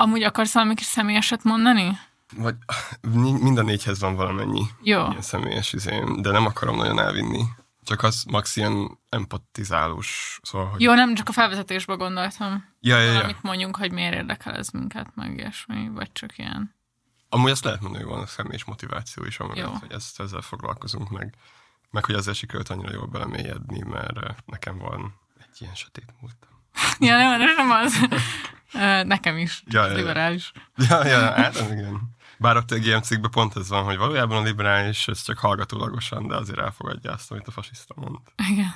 Amúgy akarsz valami kis személyeset mondani? Vagy mind a négyhez van valamennyi Jó. ilyen személyes izém, de nem akarom nagyon elvinni. Csak az max ilyen empatizálós. Szóval, hogy... Jó, nem csak a felvezetésbe gondoltam. Ja, ja, ja. Valamit mondjunk, hogy miért érdekel ez minket, meg ilyesmi, vagy csak ilyen. Amúgy azt lehet mondani, hogy van a személyes motiváció is, Jó. hogy ezt, ezzel foglalkozunk meg. Meg hogy azért sikerült annyira jól belemélyedni, mert nekem van egy ilyen sötét múltam. Ja, nem, nem az. Nekem is. Ja, ja, ja. liberális. Ja, ja, hát igen. Bár a GM cikkben pont ez van, hogy valójában a liberális, ez csak hallgatólagosan, de azért elfogadja azt, amit a fasiszta mond. Igen.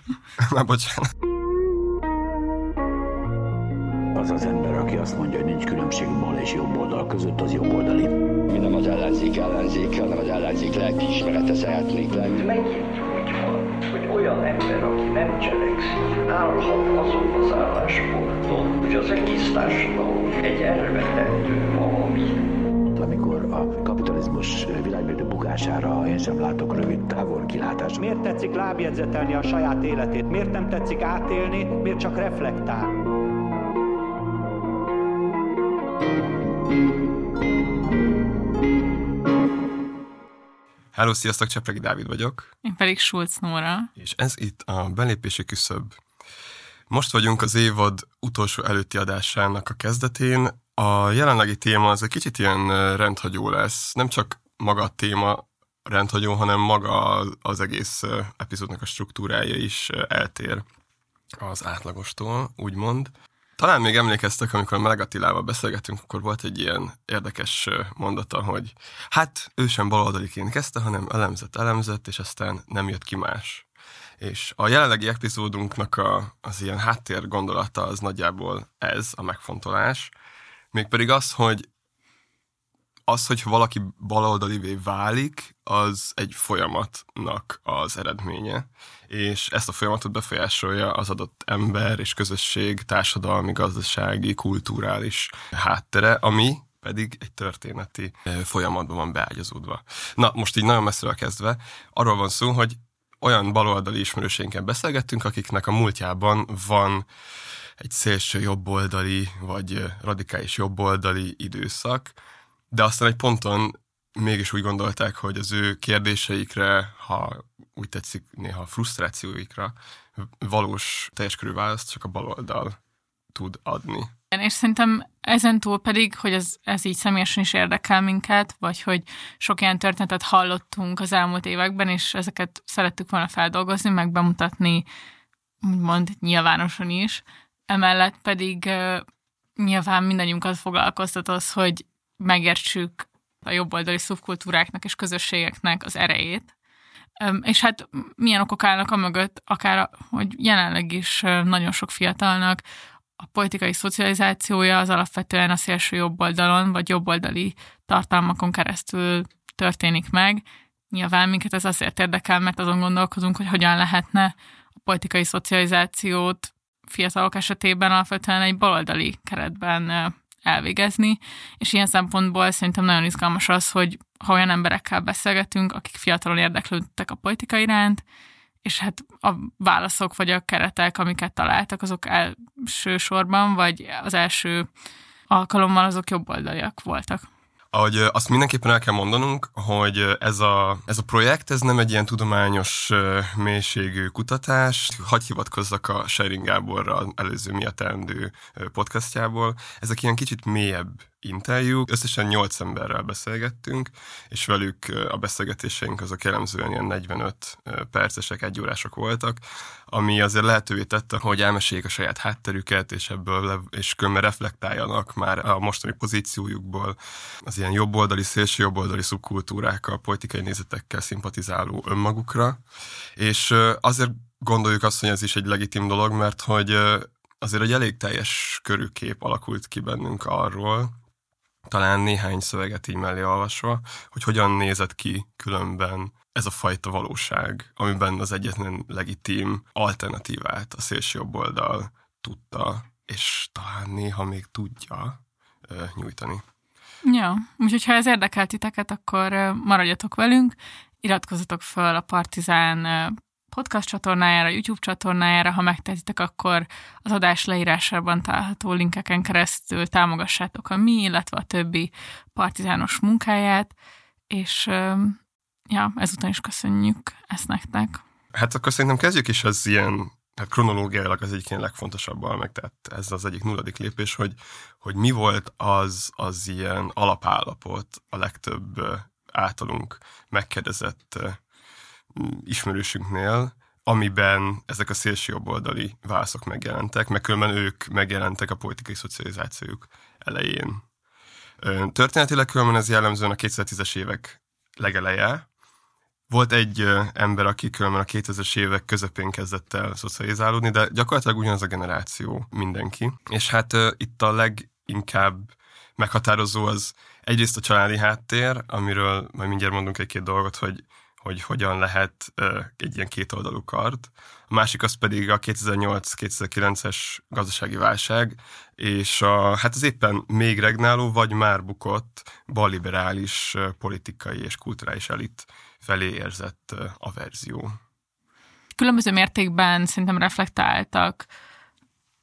Na, bocsánat. Az az ember, aki azt mondja, hogy nincs különbség bal és jobb oldal között, az jobb oldali. Mi nem az ellenzék ellenzéke, hanem az ellenzék lelkiismerete szeretnék lenni. Megint úgy van, hogy olyan ember, aki nem cselekszik, állhat azon az állásponton, hogy az egész társadalom egy elvetendő valami. Amikor a kapitalizmus világmérdő bukására én sem látok rövid távol kilátást. Miért tetszik lábjegyzetelni a saját életét? Miért nem tetszik átélni? Miért csak reflektál? Hello, sziasztok, Csepregi Dávid vagyok, Én pedig Schulz Nóra. és ez itt a belépési küszöb. Most vagyunk az évad utolsó előtti adásának a kezdetén. A jelenlegi téma az egy kicsit ilyen rendhagyó lesz. Nem csak maga a téma rendhagyó, hanem maga az egész epizódnak a struktúrája is eltér az átlagostól, úgymond. Talán még emlékeztek, amikor a Meleg Attilával beszélgettünk, akkor volt egy ilyen érdekes mondata, hogy hát ő sem baloldaliként kezdte, hanem elemzett, elemzett, és aztán nem jött ki más. És a jelenlegi epizódunknak a, az ilyen háttér gondolata az nagyjából ez, a megfontolás. Mégpedig az, hogy az, hogyha valaki baloldalivé válik, az egy folyamatnak az eredménye, és ezt a folyamatot befolyásolja az adott ember és közösség társadalmi, gazdasági, kulturális háttere, ami pedig egy történeti folyamatban van beágyazódva. Na, most így nagyon messziről kezdve, arról van szó, hogy olyan baloldali ismerőseinkkel beszélgettünk, akiknek a múltjában van egy szélső jobboldali, vagy radikális jobboldali időszak, de aztán egy ponton mégis úgy gondolták, hogy az ő kérdéseikre, ha úgy tetszik, néha frusztrációikra valós, teljes körű választ csak a baloldal tud adni. És szerintem ezen túl pedig, hogy ez, ez így személyesen is érdekel minket, vagy hogy sok ilyen történetet hallottunk az elmúlt években, és ezeket szerettük volna feldolgozni, meg bemutatni, úgymond nyilvánosan is. Emellett pedig uh, nyilván mindannyiunkat foglalkoztat az, hogy megértsük a jobboldali szubkultúráknak és közösségeknek az erejét. És hát milyen okok állnak a mögött, akár, hogy jelenleg is nagyon sok fiatalnak a politikai szocializációja az alapvetően a szélső jobboldalon, vagy jobboldali tartalmakon keresztül történik meg. Nyilván minket ez azért érdekel, mert azon gondolkozunk, hogy hogyan lehetne a politikai szocializációt fiatalok esetében alapvetően egy baloldali keretben elvégezni, és ilyen szempontból szerintem nagyon izgalmas az, hogy ha olyan emberekkel beszélgetünk, akik fiatalon érdeklődtek a politika iránt, és hát a válaszok vagy a keretek, amiket találtak, azok elsősorban, vagy az első alkalommal azok jobboldaliak voltak. Ahogy azt mindenképpen el kell mondanunk, hogy ez a, ez a projekt, ez nem egy ilyen tudományos mélységű kutatás. Hagy hivatkozzak a Sering Gáborra előző miatt podcastjából. Ezek ilyen kicsit mélyebb interjúk. Összesen nyolc emberrel beszélgettünk, és velük a beszélgetéseink azok jellemzően ilyen 45 ö, percesek, egyórások voltak, ami azért lehetővé tette, hogy elmeséljék a saját hátterüket, és ebből le, és különben reflektáljanak már a mostani pozíciójukból az ilyen jobboldali, szélső jobboldali szubkultúrákkal, politikai nézetekkel szimpatizáló önmagukra. És azért gondoljuk azt, hogy ez is egy legitim dolog, mert hogy azért egy elég teljes körű kép alakult ki bennünk arról, talán néhány szöveget így mellé olvasva, hogy hogyan nézett ki különben ez a fajta valóság, amiben az egyetlen legitim alternatívát a szélső jobb oldal tudta, és talán néha még tudja nyújtani. Ja, úgyhogy ha ez érdekel titeket, akkor maradjatok velünk, iratkozzatok föl a Partizán podcast csatornájára, YouTube csatornájára, ha megtehetitek, akkor az adás leírásában található linkeken keresztül támogassátok a mi, illetve a többi partizános munkáját, és ja, ezután is köszönjük ezt nektek. Hát akkor szerintem kezdjük is az ilyen hát kronológiailag az egyik ilyen legfontosabb meg, tehát ez az egyik nulladik lépés, hogy, hogy mi volt az, az ilyen alapállapot a legtöbb általunk megkérdezett ismerősünknél, amiben ezek a szélső jobboldali válaszok megjelentek, meg különben ők megjelentek a politikai szocializációjuk elején. Történetileg különben ez jellemzően a 2010-es évek legeleje, volt egy ember, aki különben a 2000-es évek közepén kezdett el szocializálódni, de gyakorlatilag ugyanaz a generáció mindenki. És hát itt a leginkább meghatározó az egyrészt a családi háttér, amiről majd mindjárt mondunk egy-két dolgot, hogy hogy hogyan lehet egy ilyen kétoldalú kart. A másik az pedig a 2008-2009-es gazdasági válság, és a, hát az éppen még regnáló, vagy már bukott balliberális politikai és kulturális elit felé érzett averzió. Különböző mértékben szerintem reflektáltak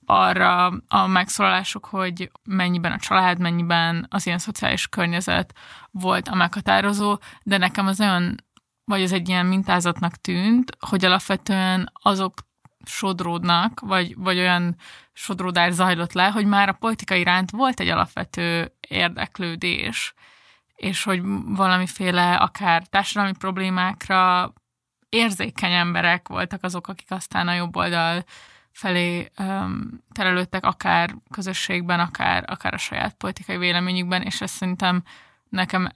arra a megszólalások, hogy mennyiben a család, mennyiben az ilyen szociális környezet volt a meghatározó, de nekem az olyan, vagy az egy ilyen mintázatnak tűnt, hogy alapvetően azok sodródnak, vagy, vagy olyan sodródás zajlott le, hogy már a politika iránt volt egy alapvető érdeklődés, és hogy valamiféle akár társadalmi problémákra érzékeny emberek voltak azok, akik aztán a jobb oldal felé um, terelődtek, akár közösségben, akár, akár a saját politikai véleményükben, és ezt szerintem nekem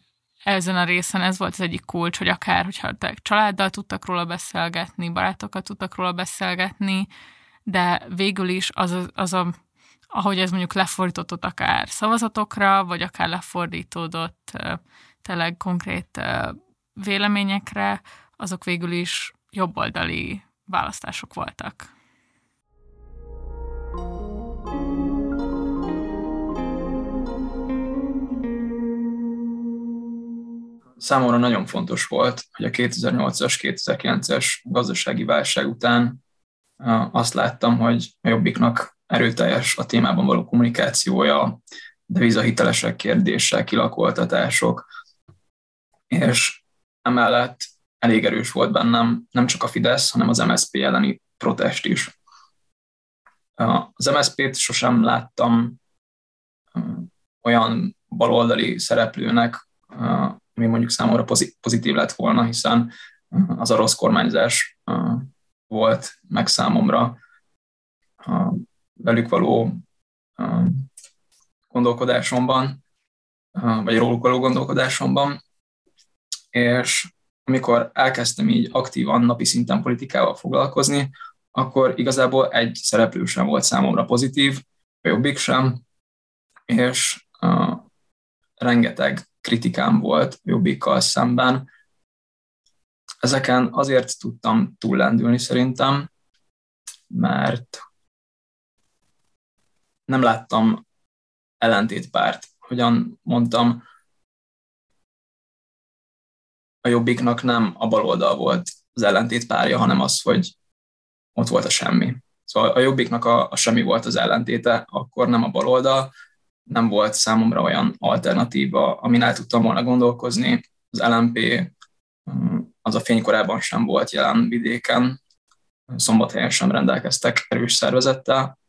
ezen a részen ez volt az egyik kulcs, hogy akár, hogyha családdal tudtak róla beszélgetni, barátokat tudtak róla beszélgetni, de végül is az az a ahogy ez mondjuk lefordított akár szavazatokra, vagy akár lefordítódott tényleg konkrét véleményekre, azok végül is jobboldali választások voltak. Számomra nagyon fontos volt, hogy a 2008-as, 2009-es gazdasági válság után azt láttam, hogy a Jobbiknak erőteljes a témában való kommunikációja, devizahitelesek kérdések, kilakoltatások, és emellett elég erős volt bennem nem csak a Fidesz, hanem az MSZP elleni protest is. Az MSZP-t sosem láttam olyan baloldali szereplőnek, ami mondjuk számomra pozitív lett volna, hiszen az a rossz kormányzás volt meg számomra velük való gondolkodásomban, vagy róluk való gondolkodásomban, és amikor elkezdtem így aktívan napi szinten politikával foglalkozni, akkor igazából egy szereplő sem volt számomra pozitív, a jobbik sem, és uh, rengeteg kritikám volt jobbikkal szemben. Ezeken azért tudtam túllendülni szerintem, mert nem láttam ellentétpárt. Hogyan mondtam, a jobbiknak nem a baloldal volt az ellentétpárja, hanem az, hogy ott volt a semmi. Szóval a jobbiknak a, a semmi volt az ellentéte, akkor nem a baloldal, nem volt számomra olyan alternatíva, amin el tudtam volna gondolkozni. Az LMP mm, az a fénykorában sem volt jelen vidéken, szombathelyen sem rendelkeztek erős szervezettel,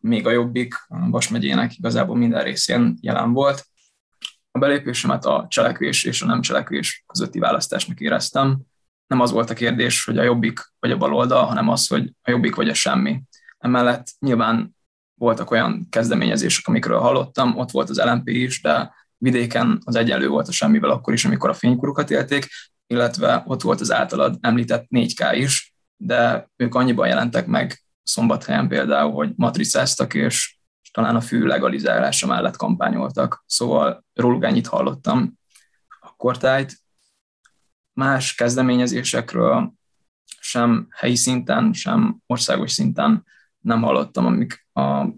még a Jobbik Vas megyének igazából minden részén jelen volt. A belépésemet a cselekvés és a nem cselekvés közötti választásnak éreztem. Nem az volt a kérdés, hogy a Jobbik vagy a baloldal, hanem az, hogy a Jobbik vagy a semmi. Emellett nyilván voltak olyan kezdeményezések, amikről hallottam, ott volt az LMP is, de vidéken az egyenlő volt a semmivel akkor is, amikor a fénykurukat élték, illetve ott volt az általad említett 4K is, de ők annyiban jelentek meg szombathelyen például, hogy matricáztak, és, talán a fű legalizálása mellett kampányoltak. Szóval róluk ennyit hallottam akkor tájt. Más kezdeményezésekről sem helyi szinten, sem országos szinten nem hallottam, amik a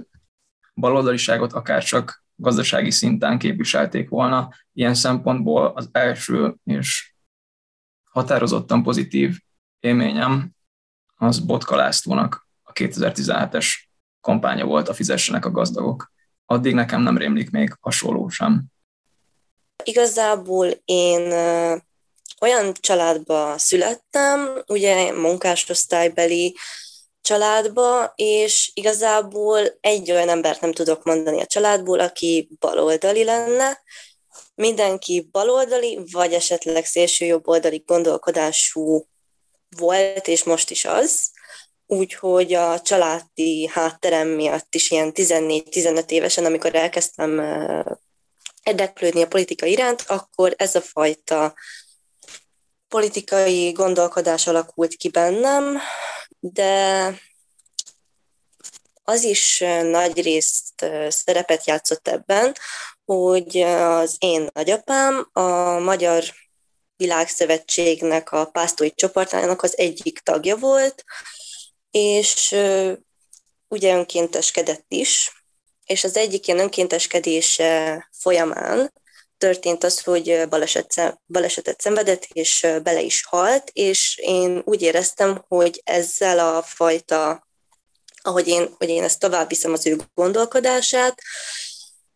baloldaliságot akár csak gazdasági szinten képviselték volna. Ilyen szempontból az első és határozottan pozitív élményem az Botka a 2017-es kampánya volt a Fizessenek a gazdagok. Addig nekem nem rémlik még hasonló sem. Igazából én olyan családba születtem, ugye munkásosztálybeli családba, és igazából egy olyan embert nem tudok mondani a családból, aki baloldali lenne. Mindenki baloldali, vagy esetleg szélső jobboldali gondolkodású volt, és most is az. Úgyhogy a családi hátterem miatt is ilyen 14-15 évesen, amikor elkezdtem érdeklődni a politika iránt, akkor ez a fajta politikai gondolkodás alakult ki bennem, de az is nagy részt szerepet játszott ebben, hogy az én nagyapám a Magyar Világszövetségnek a pásztói csoportjának az egyik tagja volt, és ugye önkénteskedett is, és az egyik ilyen önkénteskedése folyamán történt az, hogy baleset, balesetet szenvedett, és bele is halt, és én úgy éreztem, hogy ezzel a fajta, ahogy én, hogy én ezt tovább viszem az ő gondolkodását,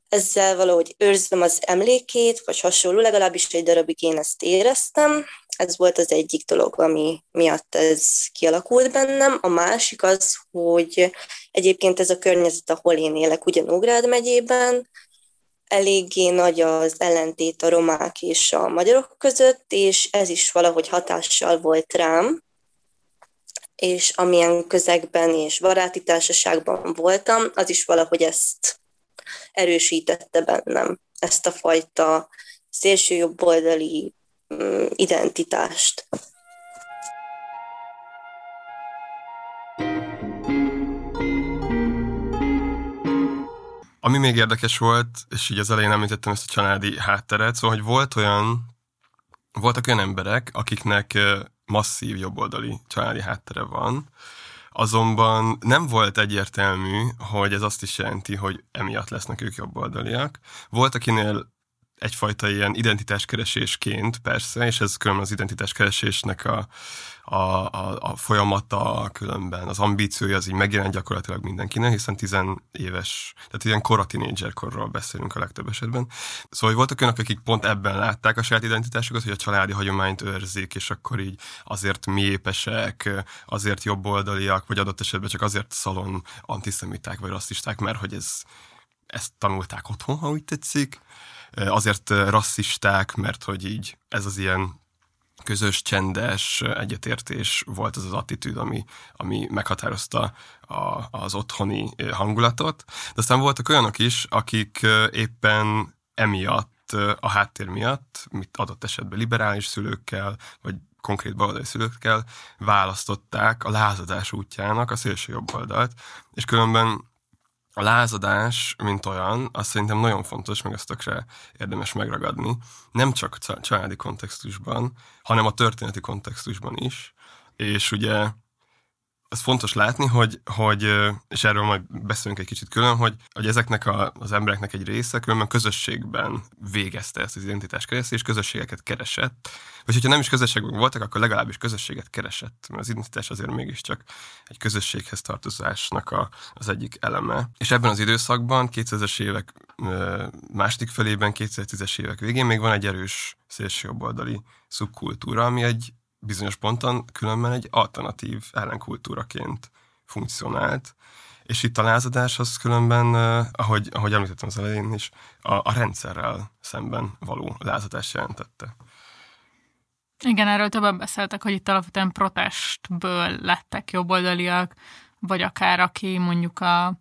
ezzel valahogy őrzöm az emlékét, vagy hasonló, legalábbis egy darabig én ezt éreztem. Ez volt az egyik dolog, ami miatt ez kialakult bennem. A másik az, hogy egyébként ez a környezet, ahol én élek, ugyan Ugrád megyében, eléggé nagy az ellentét a romák és a magyarok között, és ez is valahogy hatással volt rám, és amilyen közegben és baráti társaságban voltam, az is valahogy ezt erősítette bennem, ezt a fajta szélsőjobboldali mm, identitást. Ami még érdekes volt, és így az elején említettem ezt a családi hátteret, szóval, hogy volt olyan, voltak olyan emberek, akiknek masszív jobboldali családi háttere van, azonban nem volt egyértelmű, hogy ez azt is jelenti, hogy emiatt lesznek ők jobboldaliak. Volt, akinél egyfajta ilyen identitáskeresésként persze, és ez különben az identitáskeresésnek a, a, a, a folyamata, különben az ambíciója az így megjelent gyakorlatilag mindenkinek, hiszen tizenéves, tehát ilyen kora korról beszélünk a legtöbb esetben. Szóval voltak olyanok, akik pont ebben látták a saját identitásukat, hogy a családi hagyományt őrzik, és akkor így azért miépesek, azért jobboldaliak, vagy adott esetben csak azért szalon antiszemiták vagy rasszisták, mert hogy ez, ezt tanulták otthon, ha úgy tetszik azért rasszisták, mert hogy így ez az ilyen közös, csendes egyetértés volt az az attitűd, ami, ami meghatározta a, az otthoni hangulatot. De aztán voltak olyanok is, akik éppen emiatt, a háttér miatt, mit adott esetben liberális szülőkkel, vagy konkrét baloldali szülőkkel választották a lázadás útjának a szélső jobb oldalt, és különben a lázadás, mint olyan, azt szerintem nagyon fontos, meg ezt tökre érdemes megragadni. Nem csak a családi kontextusban, hanem a történeti kontextusban is. És ugye az fontos látni, hogy, hogy, és erről majd beszélünk egy kicsit külön, hogy, hogy ezeknek a, az embereknek egy része különben közösségben végezte ezt az identitás és közösségeket keresett. Vagy hogyha nem is közösségben voltak, akkor legalábbis közösséget keresett, mert az identitás azért mégiscsak egy közösséghez tartozásnak a, az egyik eleme. És ebben az időszakban, 2000-es évek második felében, 2010-es évek végén még van egy erős szélsőjobboldali szubkultúra, ami egy bizonyos ponton különben egy alternatív ellenkultúraként funkcionált, és itt a lázadás az különben, ahogy, ahogy említettem az elején is, a, a rendszerrel szemben való lázadás jelentette. Igen, erről többen beszéltek, hogy itt alapvetően protestből lettek jobboldaliak, vagy akár aki mondjuk a,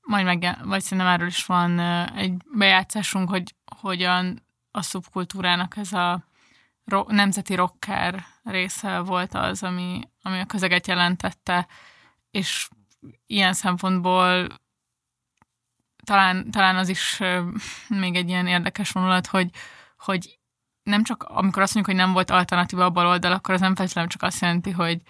majd meg, vagy szerintem erről is van egy bejátszásunk, hogy hogyan a szubkultúrának ez a ro- nemzeti rocker része volt az, ami, ami a közeget jelentette, és ilyen szempontból talán, talán az is még egy ilyen érdekes vonulat, hogy, hogy nem csak, amikor azt mondjuk, hogy nem volt alternatíva a baloldal, akkor az nem feltétlenül csak azt jelenti, hogy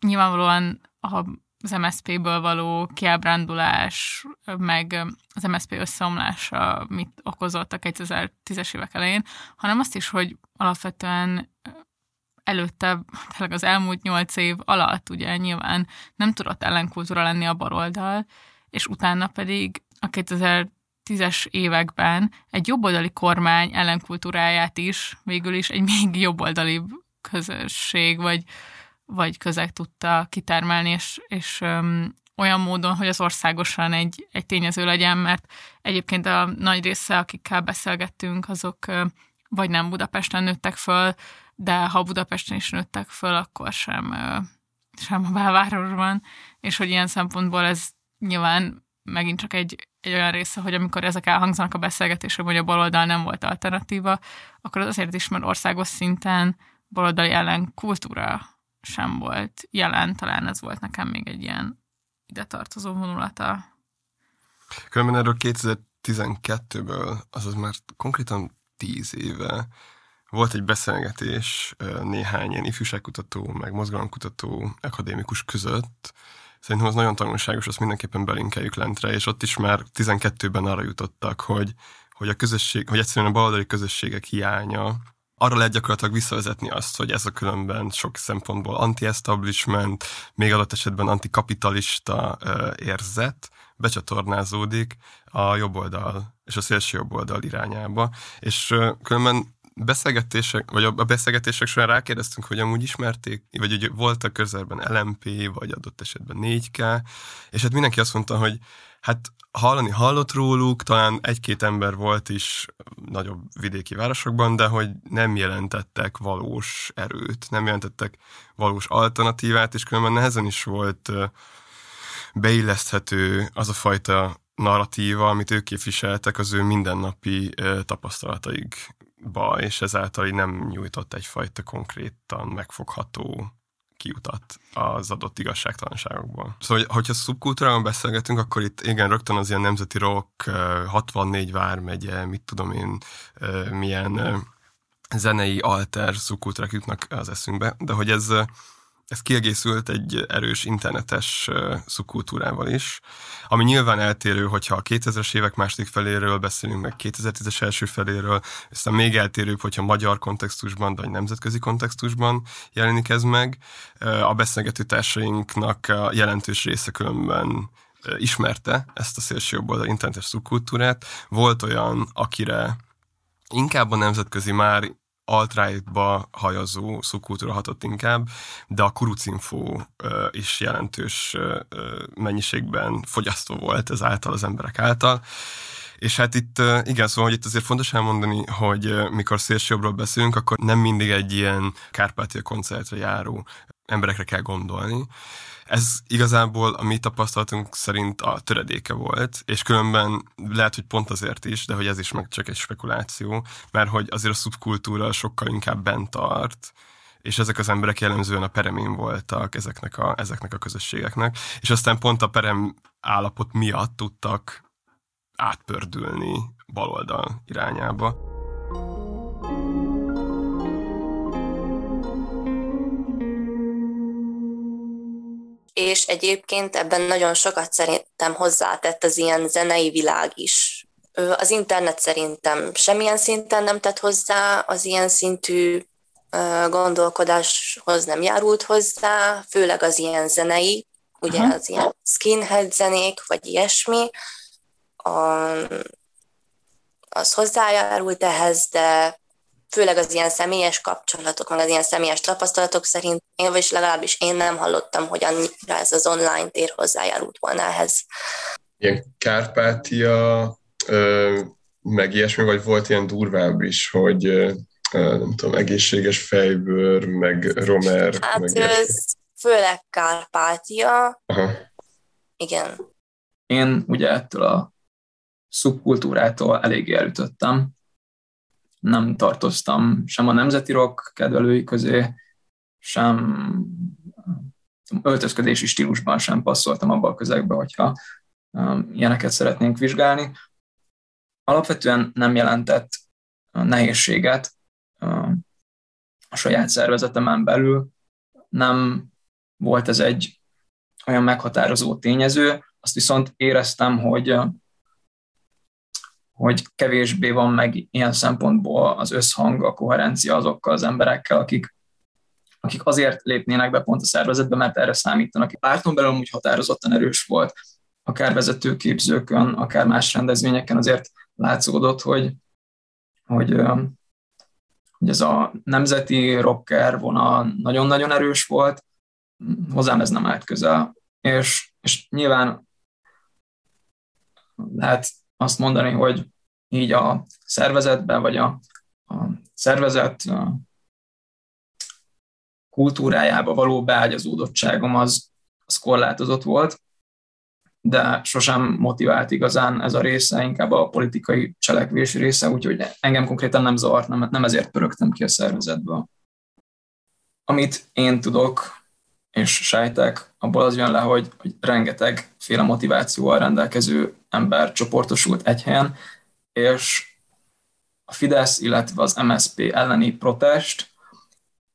nyilvánvalóan a az MSZP-ből való kiábrándulás, meg az MSZP összeomlása mit okozott a 2010-es évek elején, hanem azt is, hogy alapvetően előtte, tényleg az elmúlt nyolc év alatt ugye nyilván nem tudott ellenkultúra lenni a baloldal, és utána pedig a 2010-es években egy jobboldali kormány ellenkultúráját is végül is egy még jobboldali közösség, vagy, vagy közeg tudta kitermelni, és, és öm, olyan módon, hogy az országosan egy, egy tényező legyen, mert egyébként a nagy része, akikkel beszélgettünk, azok vagy nem Budapesten nőttek föl, de ha Budapesten is nőttek föl, akkor sem, sem a belvárosban, és hogy ilyen szempontból ez nyilván megint csak egy, egy olyan része, hogy amikor ezek elhangzanak a beszélgetések, hogy a baloldal nem volt alternatíva, akkor az azért is, mert országos szinten baloldali ellen kultúra sem volt jelen, talán ez volt nekem még egy ilyen ide tartozó vonulata. Különben erről 2012-ből, azaz már konkrétan 10 éve volt egy beszélgetés néhány ilyen ifjúságkutató, meg mozgalomkutató akadémikus között. Szerintem az nagyon tanulságos, azt mindenképpen belinkeljük lentre, és ott is már 12-ben arra jutottak, hogy, hogy a közösség, hogy egyszerűen a baloldali közösségek hiánya arra lehet gyakorlatilag visszavezetni azt, hogy ez a különben sok szempontból anti-establishment, még adott esetben antikapitalista érzet becsatornázódik a jobb oldal és a szélső jobb oldal irányába. És különben beszélgetések, vagy a beszélgetések során rákérdeztünk, hogy amúgy ismerték, vagy hogy voltak közelben LMP, vagy adott esetben 4K, és hát mindenki azt mondta, hogy hát hallani hallott róluk, talán egy-két ember volt is nagyobb vidéki városokban, de hogy nem jelentettek valós erőt, nem jelentettek valós alternatívát, és különben nehezen is volt beilleszthető az a fajta narratíva, amit ők képviseltek az ő mindennapi tapasztalataikba, és ezáltal nem nyújtott egyfajta konkrétan megfogható kiutat az adott igazságtalanságokból. Szóval, hogyha szubkultúrában beszélgetünk, akkor itt igen, rögtön az ilyen nemzeti rock, 64 vármegye, mit tudom én, milyen zenei alter szubkultúrák jutnak az eszünkbe, de hogy ez ez kiegészült egy erős internetes szubkultúrával is, ami nyilván eltérő, hogyha a 2000-es évek második feléről beszélünk, meg 2010-es első feléről, aztán még eltérőbb, hogyha magyar kontextusban, vagy nemzetközi kontextusban jelenik ez meg. A beszélgető társainknak a jelentős része különben ismerte ezt a szélső jobb oldal internetes szubkultúrát. Volt olyan, akire inkább a nemzetközi már alt-right-ba hajazó szubkultúra hatott inkább, de a kurucinfo is jelentős mennyiségben fogyasztó volt ezáltal az emberek által. És hát itt, igen, szóval hogy itt azért fontos elmondani, hogy mikor szélsőjobbról beszélünk, akkor nem mindig egy ilyen Kárpátia koncertre járó emberekre kell gondolni, ez igazából a mi tapasztalatunk szerint a töredéke volt, és különben lehet, hogy pont azért is, de hogy ez is meg csak egy spekuláció, mert hogy azért a szubkultúra sokkal inkább bent tart, és ezek az emberek jellemzően a peremén voltak ezeknek a, ezeknek a közösségeknek, és aztán pont a perem állapot miatt tudtak átpördülni baloldal irányába. és egyébként ebben nagyon sokat szerintem hozzátett az ilyen zenei világ is. Az internet szerintem semmilyen szinten nem tett hozzá, az ilyen szintű gondolkodáshoz nem járult hozzá, főleg az ilyen zenei, ugye Aha. az ilyen skinhead zenék, vagy ilyesmi, a, az hozzájárult ehhez, de főleg az ilyen személyes kapcsolatok, meg az ilyen személyes tapasztalatok szerint, én vagy legalábbis én nem hallottam, hogy annyira ez az online tér hozzájárult volna ehhez. Ilyen Kárpátia, meg ilyesmi, vagy volt ilyen durvább is, hogy nem tudom, egészséges fejbőr, meg romer. Hát meg ez főleg Kárpátia. Aha. Igen. Én ugye ettől a szubkultúrától eléggé elütöttem, nem tartoztam sem a nemzeti rock kedvelői közé, sem öltözködési stílusban sem passzoltam abba a közegbe, hogyha um, ilyeneket szeretnénk vizsgálni. Alapvetően nem jelentett nehézséget um, a saját szervezetemen belül, nem volt ez egy olyan meghatározó tényező, azt viszont éreztem, hogy hogy kevésbé van meg ilyen szempontból az összhang, a koherencia azokkal az emberekkel, akik akik azért lépnének be pont a szervezetbe, mert erre számítanak. A párton belül úgy határozottan erős volt, akár vezetőképzőkön, akár más rendezvényeken azért látszódott, hogy, hogy, hogy ez a nemzeti rocker vonal nagyon-nagyon erős volt, hozzám ez nem állt közel. És, és nyilván lehet azt mondani, hogy így a szervezetben, vagy a, a szervezet kultúrájába való beágyazódottságom az, az korlátozott volt, de sosem motivált igazán ez a része, inkább a politikai cselekvés része, úgyhogy engem konkrétan nem zavart, nem, nem ezért pörögtem ki a szervezetből. Amit én tudok, és sejtek, abból az jön le, hogy, hogy rengeteg féle motivációval rendelkező ember csoportosult egy helyen, és a Fidesz, illetve az MSP elleni protest,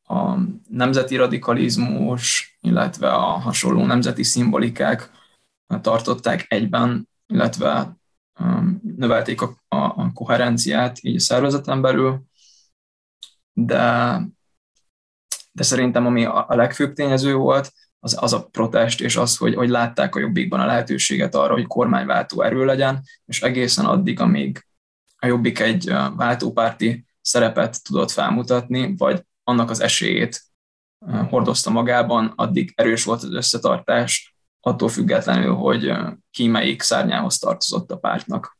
a nemzeti radikalizmus, illetve a hasonló nemzeti szimbolikák tartották egyben, illetve um, növelték a, a, a koherenciát így a szervezeten belül, de, de szerintem ami a, a legfőbb tényező volt, az, az a protest, és az, hogy, hogy látták a jobbikban a lehetőséget arra, hogy kormányváltó erő legyen, és egészen addig, amíg a jobbik egy váltópárti szerepet tudott felmutatni, vagy annak az esélyét hordozta magában, addig erős volt az összetartás, attól függetlenül, hogy ki melyik szárnyához tartozott a pártnak.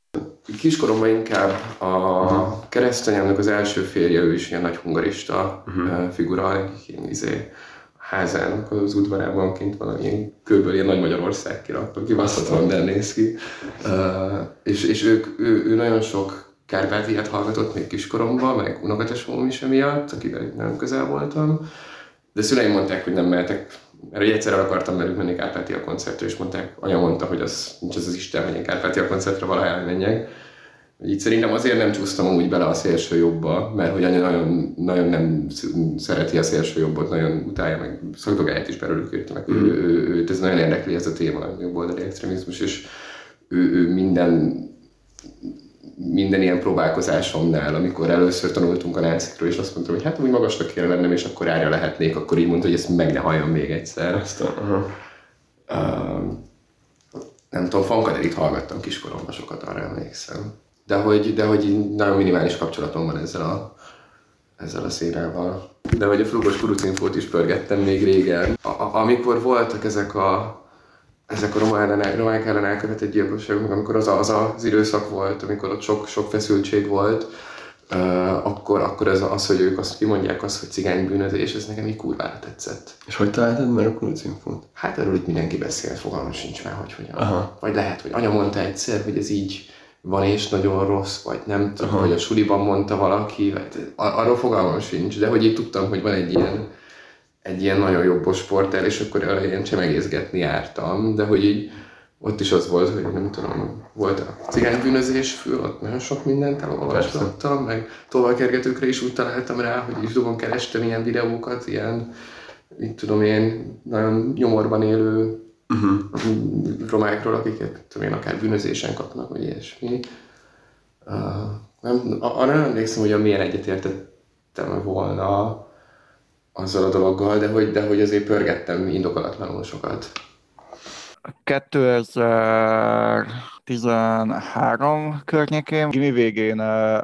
Kiskoromban inkább a keresztanyámnak az első férje, ő is ilyen nagy hungarista uh-huh. figura, ilyen izé, házának az udvarában kint valami kőből ilyen nagy Magyarország kirakva, kibaszhatóan de néz ki. Uh, és, és ők, ő, ő, nagyon sok Kárpátiát hallgatott még kiskoromban, meg unokatesóm is emiatt, akivel nagyon közel voltam. De szüleim mondták, hogy nem mehetek, mert egyszer el akartam velük menni Kárpátia koncertre, és mondták, anya mondta, hogy az nincs az az Isten, hogy én Kárpátia koncertre valaha elmenjek. Így szerintem azért nem csúsztam úgy bele a szélső jobba, mert hogy anya nagyon, nagyon nem szereti a szélső jobbot, nagyon utálja, meg szakdogáját is belőlük meg mm. ő, ő, őt ez nagyon érdekli ez a téma, a jobboldali extrémizmus, és ő, ő minden minden ilyen próbálkozásomnál, amikor először tanultunk a nácikról, és azt mondtam, hogy hát úgy magasnak kéne lennem, és akkor ára lehetnék, akkor így mondta, hogy ezt meg ne halljon még egyszer. Azt a, uh-huh. uh, nem tudom, Fankaderit hallgattam kiskoromban sokat, arra emlékszem. De hogy, de hogy nagyon minimális kapcsolatom van ezzel a, ezzel a szélával. De hogy a flugos kurucinfót is pörgettem még régen. A, a, amikor voltak ezek a ezek a román, románok ellen elkövetett gyilkosságok, amikor az, az az időszak volt, amikor ott sok, sok feszültség volt, uh, akkor, akkor ez az, hogy ők azt kimondják azt, hogy cigány bűnözés, ez nekem így kurvára tetszett. És hogy találtad meg a kurucinfót? Hát erről itt mindenki beszél, fogalmam sincs már, hogy hogyan. Aha. Vagy lehet, hogy anya mondta egyszer, hogy ez így van és nagyon rossz, vagy nem tudom, vagy a suliban mondta valaki, vagy arról fogalmam sincs, de hogy így tudtam, hogy van egy ilyen egy ilyen nagyon jobbos sporter, és akkor arra ilyen csemegészgetni jártam, de hogy így ott is az volt, hogy nem tudom, volt a cigánybűnözés fül, ott nagyon sok mindent elolvastam, meg tolvakergetőkre is úgy találtam rá, hogy is dobon kerestem ilyen videókat, ilyen, mit tudom én, nagyon nyomorban élő uh-huh. romákról, akiket tudom én, akár bűnözésen kapnak, vagy ilyesmi. Uh, nem, arra nem emlékszem, hogy a milyen egyetértettem volna, azzal a dologgal, de hogy, de hogy azért pörgettem indokolatlanul sokat. 2013 környékén, gimi végén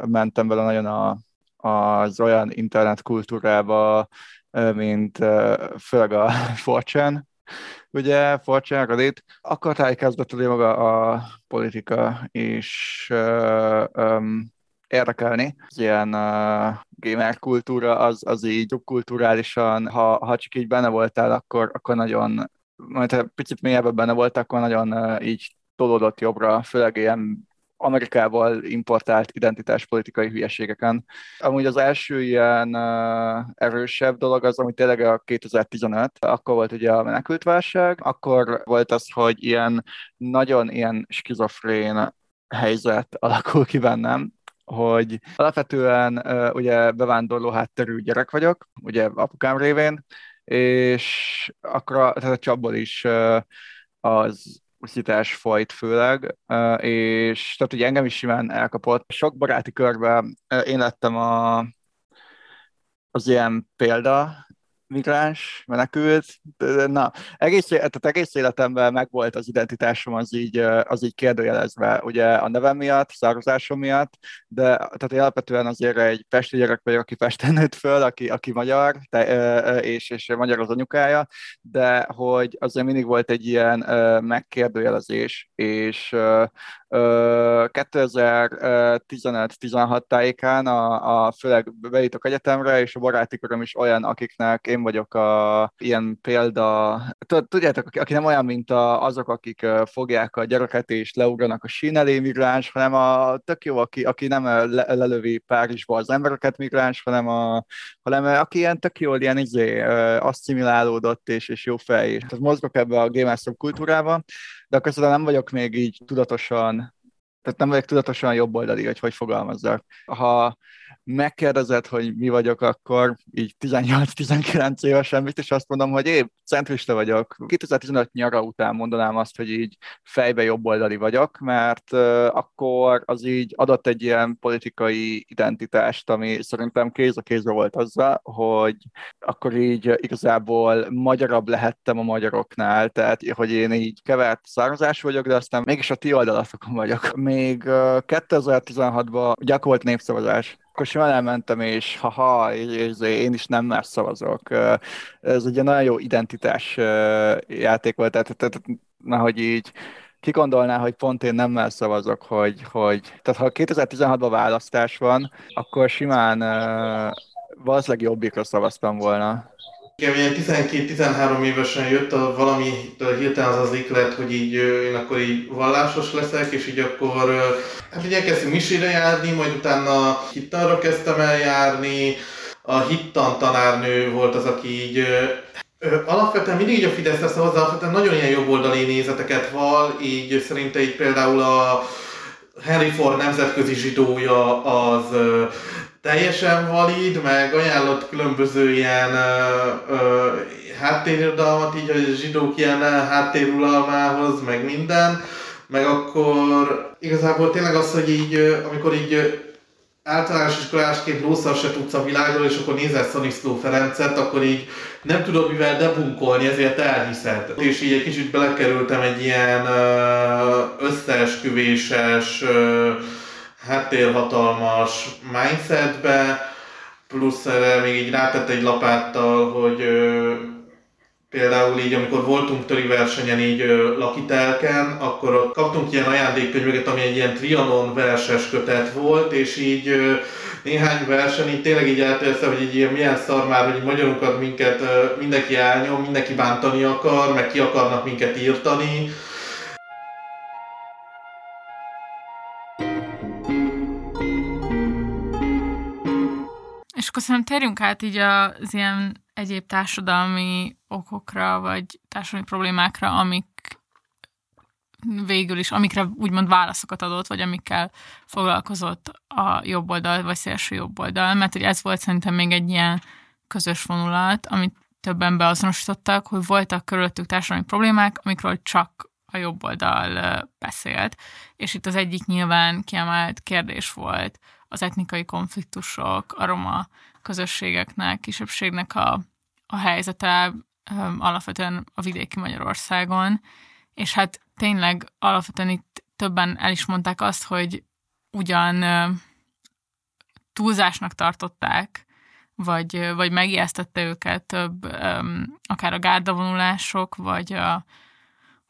mentem vele nagyon a, az olyan internetkultúrába, mint főleg a Fortune, ugye Fortune, Reddit, akkor tájékezdett maga a politika, és um, érdekelni. Az ilyen uh, gamer kultúra, az, az így kulturálisan, ha, ha csak így benne voltál, akkor, akkor nagyon, majd ha picit mélyebben benne voltál, akkor nagyon uh, így tolódott jobbra, főleg ilyen Amerikából importált identitáspolitikai hülyeségeken. Amúgy az első ilyen erősebb dolog az, ami tényleg a 2015, akkor volt ugye a menekültválság, akkor volt az, hogy ilyen nagyon ilyen skizofrén helyzet alakul ki bennem, hogy alapvetően ugye bevándorló hátterű gyerek vagyok, ugye apukám révén, és akkor a, tehát a csapból is az uszítás folyt főleg, és tehát ugye engem is simán elkapott. Sok baráti körben én lettem a, az ilyen példa, migráns, menekült. Na, egész, tehát egész életemben megvolt az identitásom az így, az így kérdőjelezve, ugye a nevem miatt, származásom miatt, de tehát én alapvetően azért egy pesti gyerek vagyok, aki Pesten nőtt föl, aki, aki magyar, te, és, és magyar az anyukája, de hogy azért mindig volt egy ilyen megkérdőjelezés, és 2015-16 tájékán a, a főleg bejutok egyetemre, és a baráti köröm is olyan, akiknek én vagyok a ilyen példa, tudjátok, aki nem olyan, mint a, azok, akik fogják a gyereket és leugranak a sín elé migráns, hanem a tök jó, aki, aki nem le, lelövi Párizsba az embereket migráns, hanem, a, hanem aki ilyen tök jól ilyen izé, asszimilálódott és, és jó fej. Tehát mozgok ebbe a gamer kultúrába, de akkor szóval nem vagyok még így tudatosan, tehát nem vagyok tudatosan jobboldali, hogy hogy fogalmazzak. Ha megkérdezed, hogy mi vagyok, akkor így 18-19 évesen biztos azt mondom, hogy én centrista vagyok. 2015 nyara után mondanám azt, hogy így fejbe jobboldali vagyok, mert akkor az így adott egy ilyen politikai identitást, ami szerintem kéz a kézre volt azzal, hogy akkor így igazából magyarabb lehettem a magyaroknál, tehát hogy én így kevert származás vagyok, de aztán mégis a ti oldalatokon vagyok. Még uh, 2016-ban gyakorolt népszavazás, akkor simán elmentem, és haha, és én is nem már szavazok. Ez ugye nagyon jó identitás játék volt, tehát, tehát hogy így kigondolná, hogy pont én nem már szavazok, hogy, hogy tehát ha 2016-ban választás van, akkor simán valószínűleg jobbikra szavaztam volna. Igen, ilyen 12-13 évesen jött a valami hirtelen az az iklet, hogy így én akkor így vallásos leszek, és így akkor hát így elkezdtem misére járni, majd utána hittanra kezdtem el járni, a hittan tanárnő volt az, aki így Alapvetően mindig így a Fidesz lesz hozzá, alapvetően nagyon ilyen jobboldali nézeteket val, így szerinte így például a Henry Ford nemzetközi zsidója az teljesen valid, meg ajánlott különböző ilyen ö, ö, háttérodalmat, így a zsidók ilyen háttérulalmához, meg minden, meg akkor igazából tényleg az, hogy így, amikor így általános iskolásként rosszal se tudsz a világról, és akkor nézel Szaniszló Ferencet, akkor így nem tudod mivel debunkolni, ezért elhiszed. És így egy kicsit belekerültem egy ilyen összeesküvéses, háttérhatalmas mindsetbe, plusz erre még így rátett egy lapáttal, hogy ö, például így, amikor voltunk töri versenyen így ö, lakitelken, akkor kaptunk ilyen ajándékkönyveket, ami egy ilyen trianon verses kötet volt, és így ö, néhány verseny így tényleg így eltérsze, hogy így ilyen milyen szar már, hogy magyarunkat minket ö, mindenki elnyom, mindenki bántani akar, meg ki akarnak minket írtani, akkor szerintem térjünk át így az ilyen egyéb társadalmi okokra, vagy társadalmi problémákra, amik végül is, amikre úgymond válaszokat adott, vagy amikkel foglalkozott a jobb oldal, vagy szélső jobb oldal, mert hogy ez volt szerintem még egy ilyen közös vonulat, amit többen beazonosítottak, hogy voltak körülöttük társadalmi problémák, amikről csak a jobb oldal beszélt, és itt az egyik nyilván kiemelt kérdés volt, az etnikai konfliktusok, a roma közösségeknek, kisebbségnek a, a helyzete alapvetően a vidéki Magyarországon, és hát tényleg alapvetően itt többen el is mondták azt, hogy ugyan túlzásnak tartották, vagy, vagy megijesztette őket több, akár a gárdavonulások, vagy a,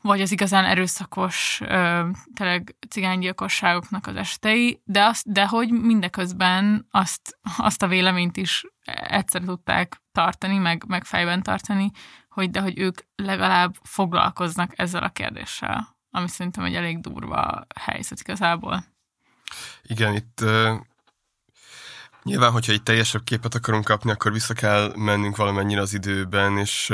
vagy az igazán erőszakos ö, tényleg cigánygyilkosságoknak az esetei, de, azt, de hogy mindeközben azt, azt a véleményt is egyszer tudták tartani, meg, meg fejben tartani, hogy de hogy ők legalább foglalkoznak ezzel a kérdéssel, ami szerintem egy elég durva helyzet igazából. Igen, itt nyilván, hogyha egy teljesebb képet akarunk kapni, akkor vissza kell mennünk valamennyire az időben, és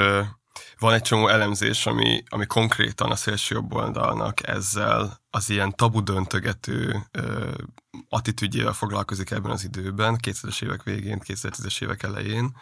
van egy csomó elemzés, ami, ami konkrétan a szélső jobb oldalnak ezzel az ilyen tabu döntögető ö, attitűdjével foglalkozik ebben az időben, 2000-es évek végén, 2010-es évek elején.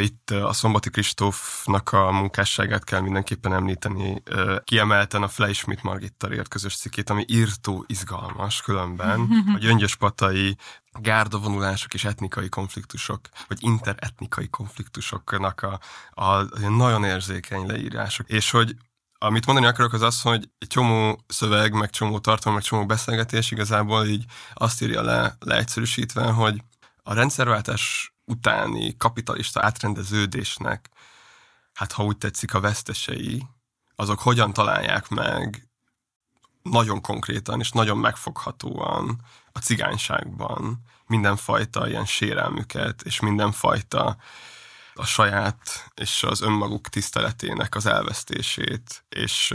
Itt a Szombati Kristófnak a munkásságát kell mindenképpen említeni, kiemelten a Fleischmidt Margittal ért közös cikkét, ami írtó izgalmas különben, hogy öngyös patai gárdavonulások és etnikai konfliktusok, vagy interetnikai konfliktusoknak a, a, a nagyon érzékeny leírások. És hogy amit mondani akarok az az, hogy egy csomó szöveg, meg csomó tartalom, meg csomó beszélgetés igazából így azt írja le, leegyszerűsítve, hogy a rendszerváltás utáni kapitalista átrendeződésnek, hát ha úgy tetszik a vesztesei, azok hogyan találják meg nagyon konkrétan és nagyon megfoghatóan a cigányságban mindenfajta ilyen sérelmüket, és mindenfajta a saját és az önmaguk tiszteletének az elvesztését, és,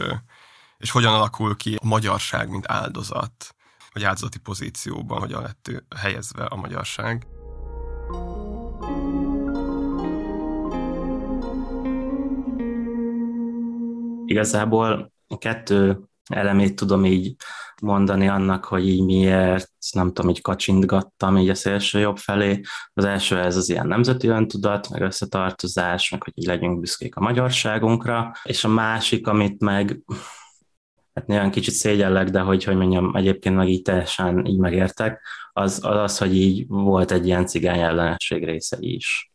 és hogyan alakul ki a magyarság, mint áldozat, vagy áldozati pozícióban, hogyan lett helyezve a magyarság. Igazából kettő elemét tudom így mondani annak, hogy így miért, nem tudom, így kacsintgattam így a szélső jobb felé. Az első ez az ilyen nemzeti öntudat, meg összetartozás, meg hogy így legyünk büszkék a magyarságunkra, és a másik, amit meg hát nagyon kicsit szégyellek, de hogy, hogy mondjam, egyébként meg így teljesen így megértek, az, az az, hogy így volt egy ilyen cigány ellenesség része is.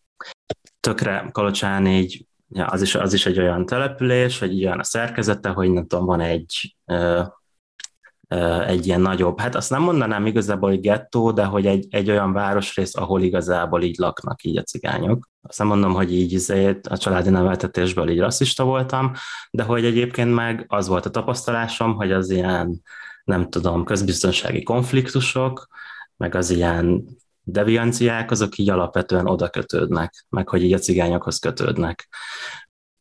Tökre Kalocsán így ja, az, is, az is egy olyan település, vagy olyan a szerkezete, hogy nem tudom, van egy egy ilyen nagyobb, hát azt nem mondanám igazából, hogy gettó, de hogy egy, egy olyan városrész, ahol igazából így laknak így a cigányok. Azt nem mondom, hogy így izét, a családi neveltetésből így rasszista voltam, de hogy egyébként meg az volt a tapasztalásom, hogy az ilyen, nem tudom, közbiztonsági konfliktusok, meg az ilyen devianciák, azok így alapvetően oda kötődnek, meg hogy így a cigányokhoz kötődnek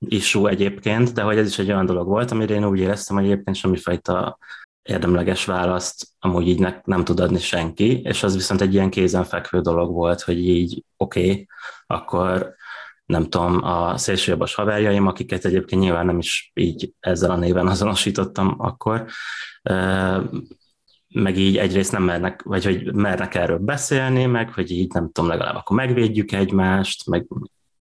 isú egyébként, de hogy ez is egy olyan dolog volt, amire én úgy éreztem, hogy egyébként semmifajta érdemleges választ amúgy így ne, nem tud adni senki, és az viszont egy ilyen kézenfekvő dolog volt, hogy így oké, okay, akkor nem tudom, a szélsőjobbos haverjaim, akiket egyébként nyilván nem is így ezzel a néven azonosítottam akkor, meg így egyrészt nem mernek, vagy hogy mernek erről beszélni, meg hogy így nem tudom, legalább akkor megvédjük egymást, meg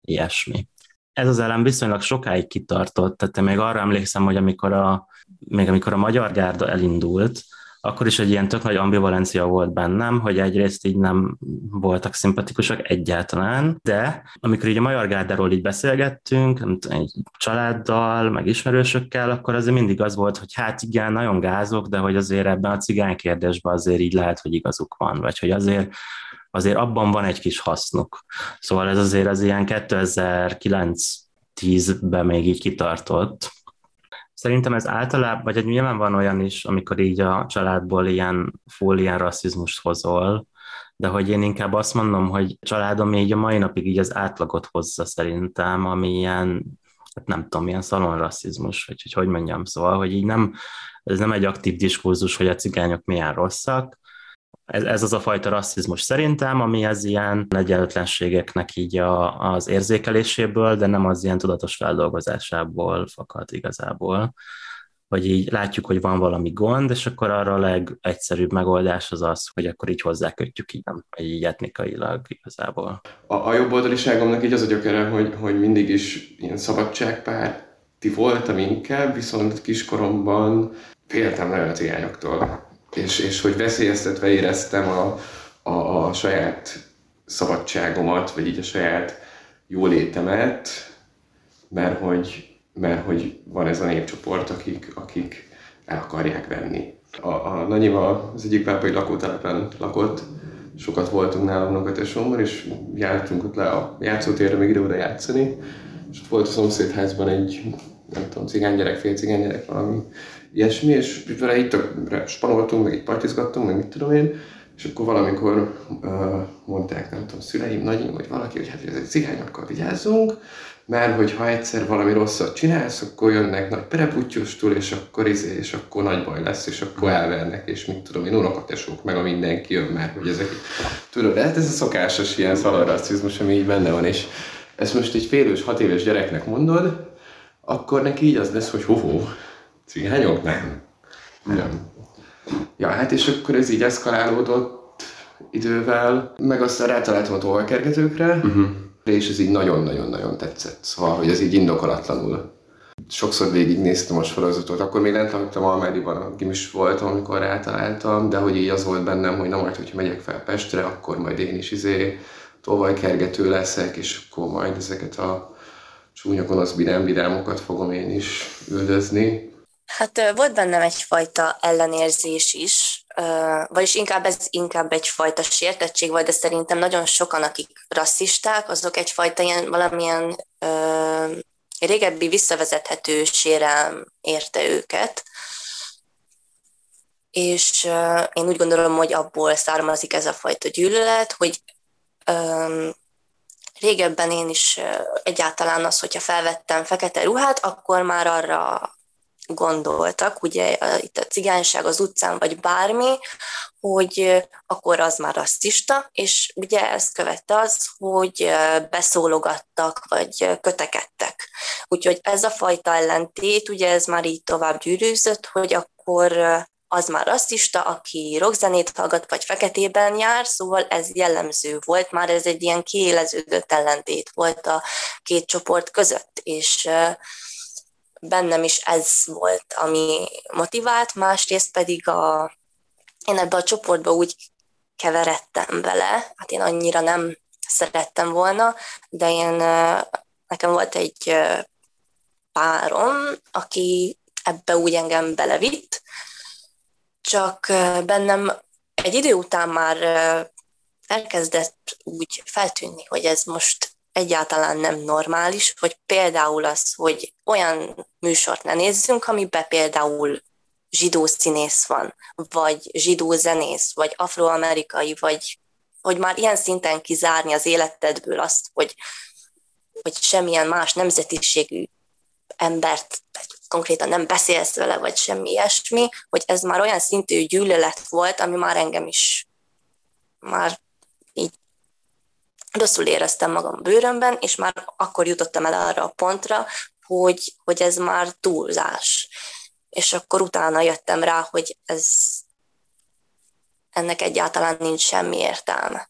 ilyesmi. Ez az elem viszonylag sokáig kitartott, tehát én még arra emlékszem, hogy amikor a, még amikor a Magyar Gárda elindult, akkor is egy ilyen tök nagy ambivalencia volt bennem, hogy egyrészt így nem voltak szimpatikusak egyáltalán, de amikor így a Magyar Gárdáról így beszélgettünk, nem tudom, egy családdal, meg ismerősökkel, akkor azért mindig az volt, hogy hát igen, nagyon gázok, de hogy azért ebben a cigány kérdésben azért így lehet, hogy igazuk van, vagy hogy azért azért abban van egy kis hasznuk. Szóval ez azért az ilyen 2009-10-ben még így kitartott, Szerintem ez általában, vagy egy nyilván van olyan is, amikor így a családból ilyen full ilyen rasszizmust hozol, de hogy én inkább azt mondom, hogy családom így a mai napig így az átlagot hozza szerintem, ami ilyen, hát nem tudom, ilyen szalonrasszizmus, vagy hogy hogy mondjam, szóval, hogy így nem, ez nem egy aktív diskurzus, hogy a cigányok milyen rosszak, ez, ez az a fajta rasszizmus szerintem, ami az ilyen egyenlőtlenségeknek így a, az érzékeléséből, de nem az ilyen tudatos feldolgozásából fakad igazából. Hogy így látjuk, hogy van valami gond, és akkor arra a legegyszerűbb megoldás az az, hogy akkor így hozzákötjük így, nem, így etnikailag igazából. A, a jobb oldaliságomnak így az a gyökere, hogy, hogy mindig is ilyen szabadságpárti voltam inkább, viszont kiskoromban féltem nagyon a cigányoktól és, és hogy veszélyeztetve éreztem a, a, a saját szabadságomat, vagy így a saját jólétemet, mert hogy, mert hogy van ez a népcsoport, akik, akik el akarják venni. A, a Nanyiva az egyik pápai lakótelepen lakott, sokat voltunk nálam unokatesomban, és jártunk ott le a játszótérre még ide-oda játszani, és ott volt a szomszédházban egy, nem tudom, cigánygyerek, fél cigánygyerek, valami ilyesmi, és vele itt spanoltunk, meg itt partizgattunk, meg mit tudom én, és akkor valamikor uh, mondták, nem tudom, szüleim, nagyim, vagy valaki, hogy hát hogy ez egy cigányokkal vigyázzunk, mert hogy ha egyszer valami rosszat csinálsz, akkor jönnek nagy pereputyostól, és akkor izé, és akkor nagy baj lesz, és akkor elvernek, és mit tudom én, unokatesók, meg a mindenki jön már, hogy ezek, tudod, hát ez a szokásos ilyen szalarrasszizmus, ami így benne van, és ezt most egy félős, hat éves gyereknek mondod, akkor neki így az lesz, hogy hoho, cigányok? Nem. Nem. Ja, hát és akkor ez így eszkalálódott idővel, meg aztán rátaláltam a tolvajkergetőkre, uh-huh. és ez így nagyon-nagyon-nagyon tetszett. Szóval, hogy ez így indokolatlanul. Sokszor végignéztem a sorozatot, akkor még lent laktam Almáriban, a gimis voltam, amikor rátaláltam, de hogy így az volt bennem, hogy na majd, hogyha megyek fel Pestre, akkor majd én is izé tolvajkergető leszek, és akkor majd ezeket a csúnya gonosz vidám vidámokat fogom én is üldözni. Hát volt bennem egyfajta ellenérzés is, vagyis inkább ez inkább egyfajta sértettség volt, de szerintem nagyon sokan, akik rasszisták, azok egyfajta ilyen valamilyen ö, régebbi visszavezethető sérelm érte őket, és ö, én úgy gondolom, hogy abból származik ez a fajta gyűlölet, hogy ö, régebben én is egyáltalán az, hogyha felvettem fekete ruhát, akkor már arra gondoltak, ugye itt a cigányság az utcán, vagy bármi, hogy akkor az már rasszista, és ugye ezt követte az, hogy beszólogattak, vagy kötekedtek. Úgyhogy ez a fajta ellentét, ugye ez már így tovább gyűrűzött, hogy akkor az már rasszista, aki rockzenét hallgat, vagy feketében jár, szóval ez jellemző volt, már ez egy ilyen kiéleződött ellentét volt a két csoport között, és bennem is ez volt, ami motivált, másrészt pedig a, én ebbe a csoportba úgy keveredtem bele, hát én annyira nem szerettem volna, de én, nekem volt egy párom, aki ebbe úgy engem belevitt, csak bennem egy idő után már elkezdett úgy feltűnni, hogy ez most egyáltalán nem normális, hogy például az, hogy olyan műsort ne nézzünk, amiben például zsidó színész van, vagy zsidó zenész, vagy afroamerikai, vagy hogy már ilyen szinten kizárni az életedből azt, hogy, hogy semmilyen más nemzetiségű embert konkrétan nem beszélsz vele, vagy semmi ilyesmi, hogy ez már olyan szintű gyűlölet volt, ami már engem is már rosszul éreztem magam bőrömben, és már akkor jutottam el arra a pontra, hogy, hogy ez már túlzás. És akkor utána jöttem rá, hogy ez ennek egyáltalán nincs semmi értelme.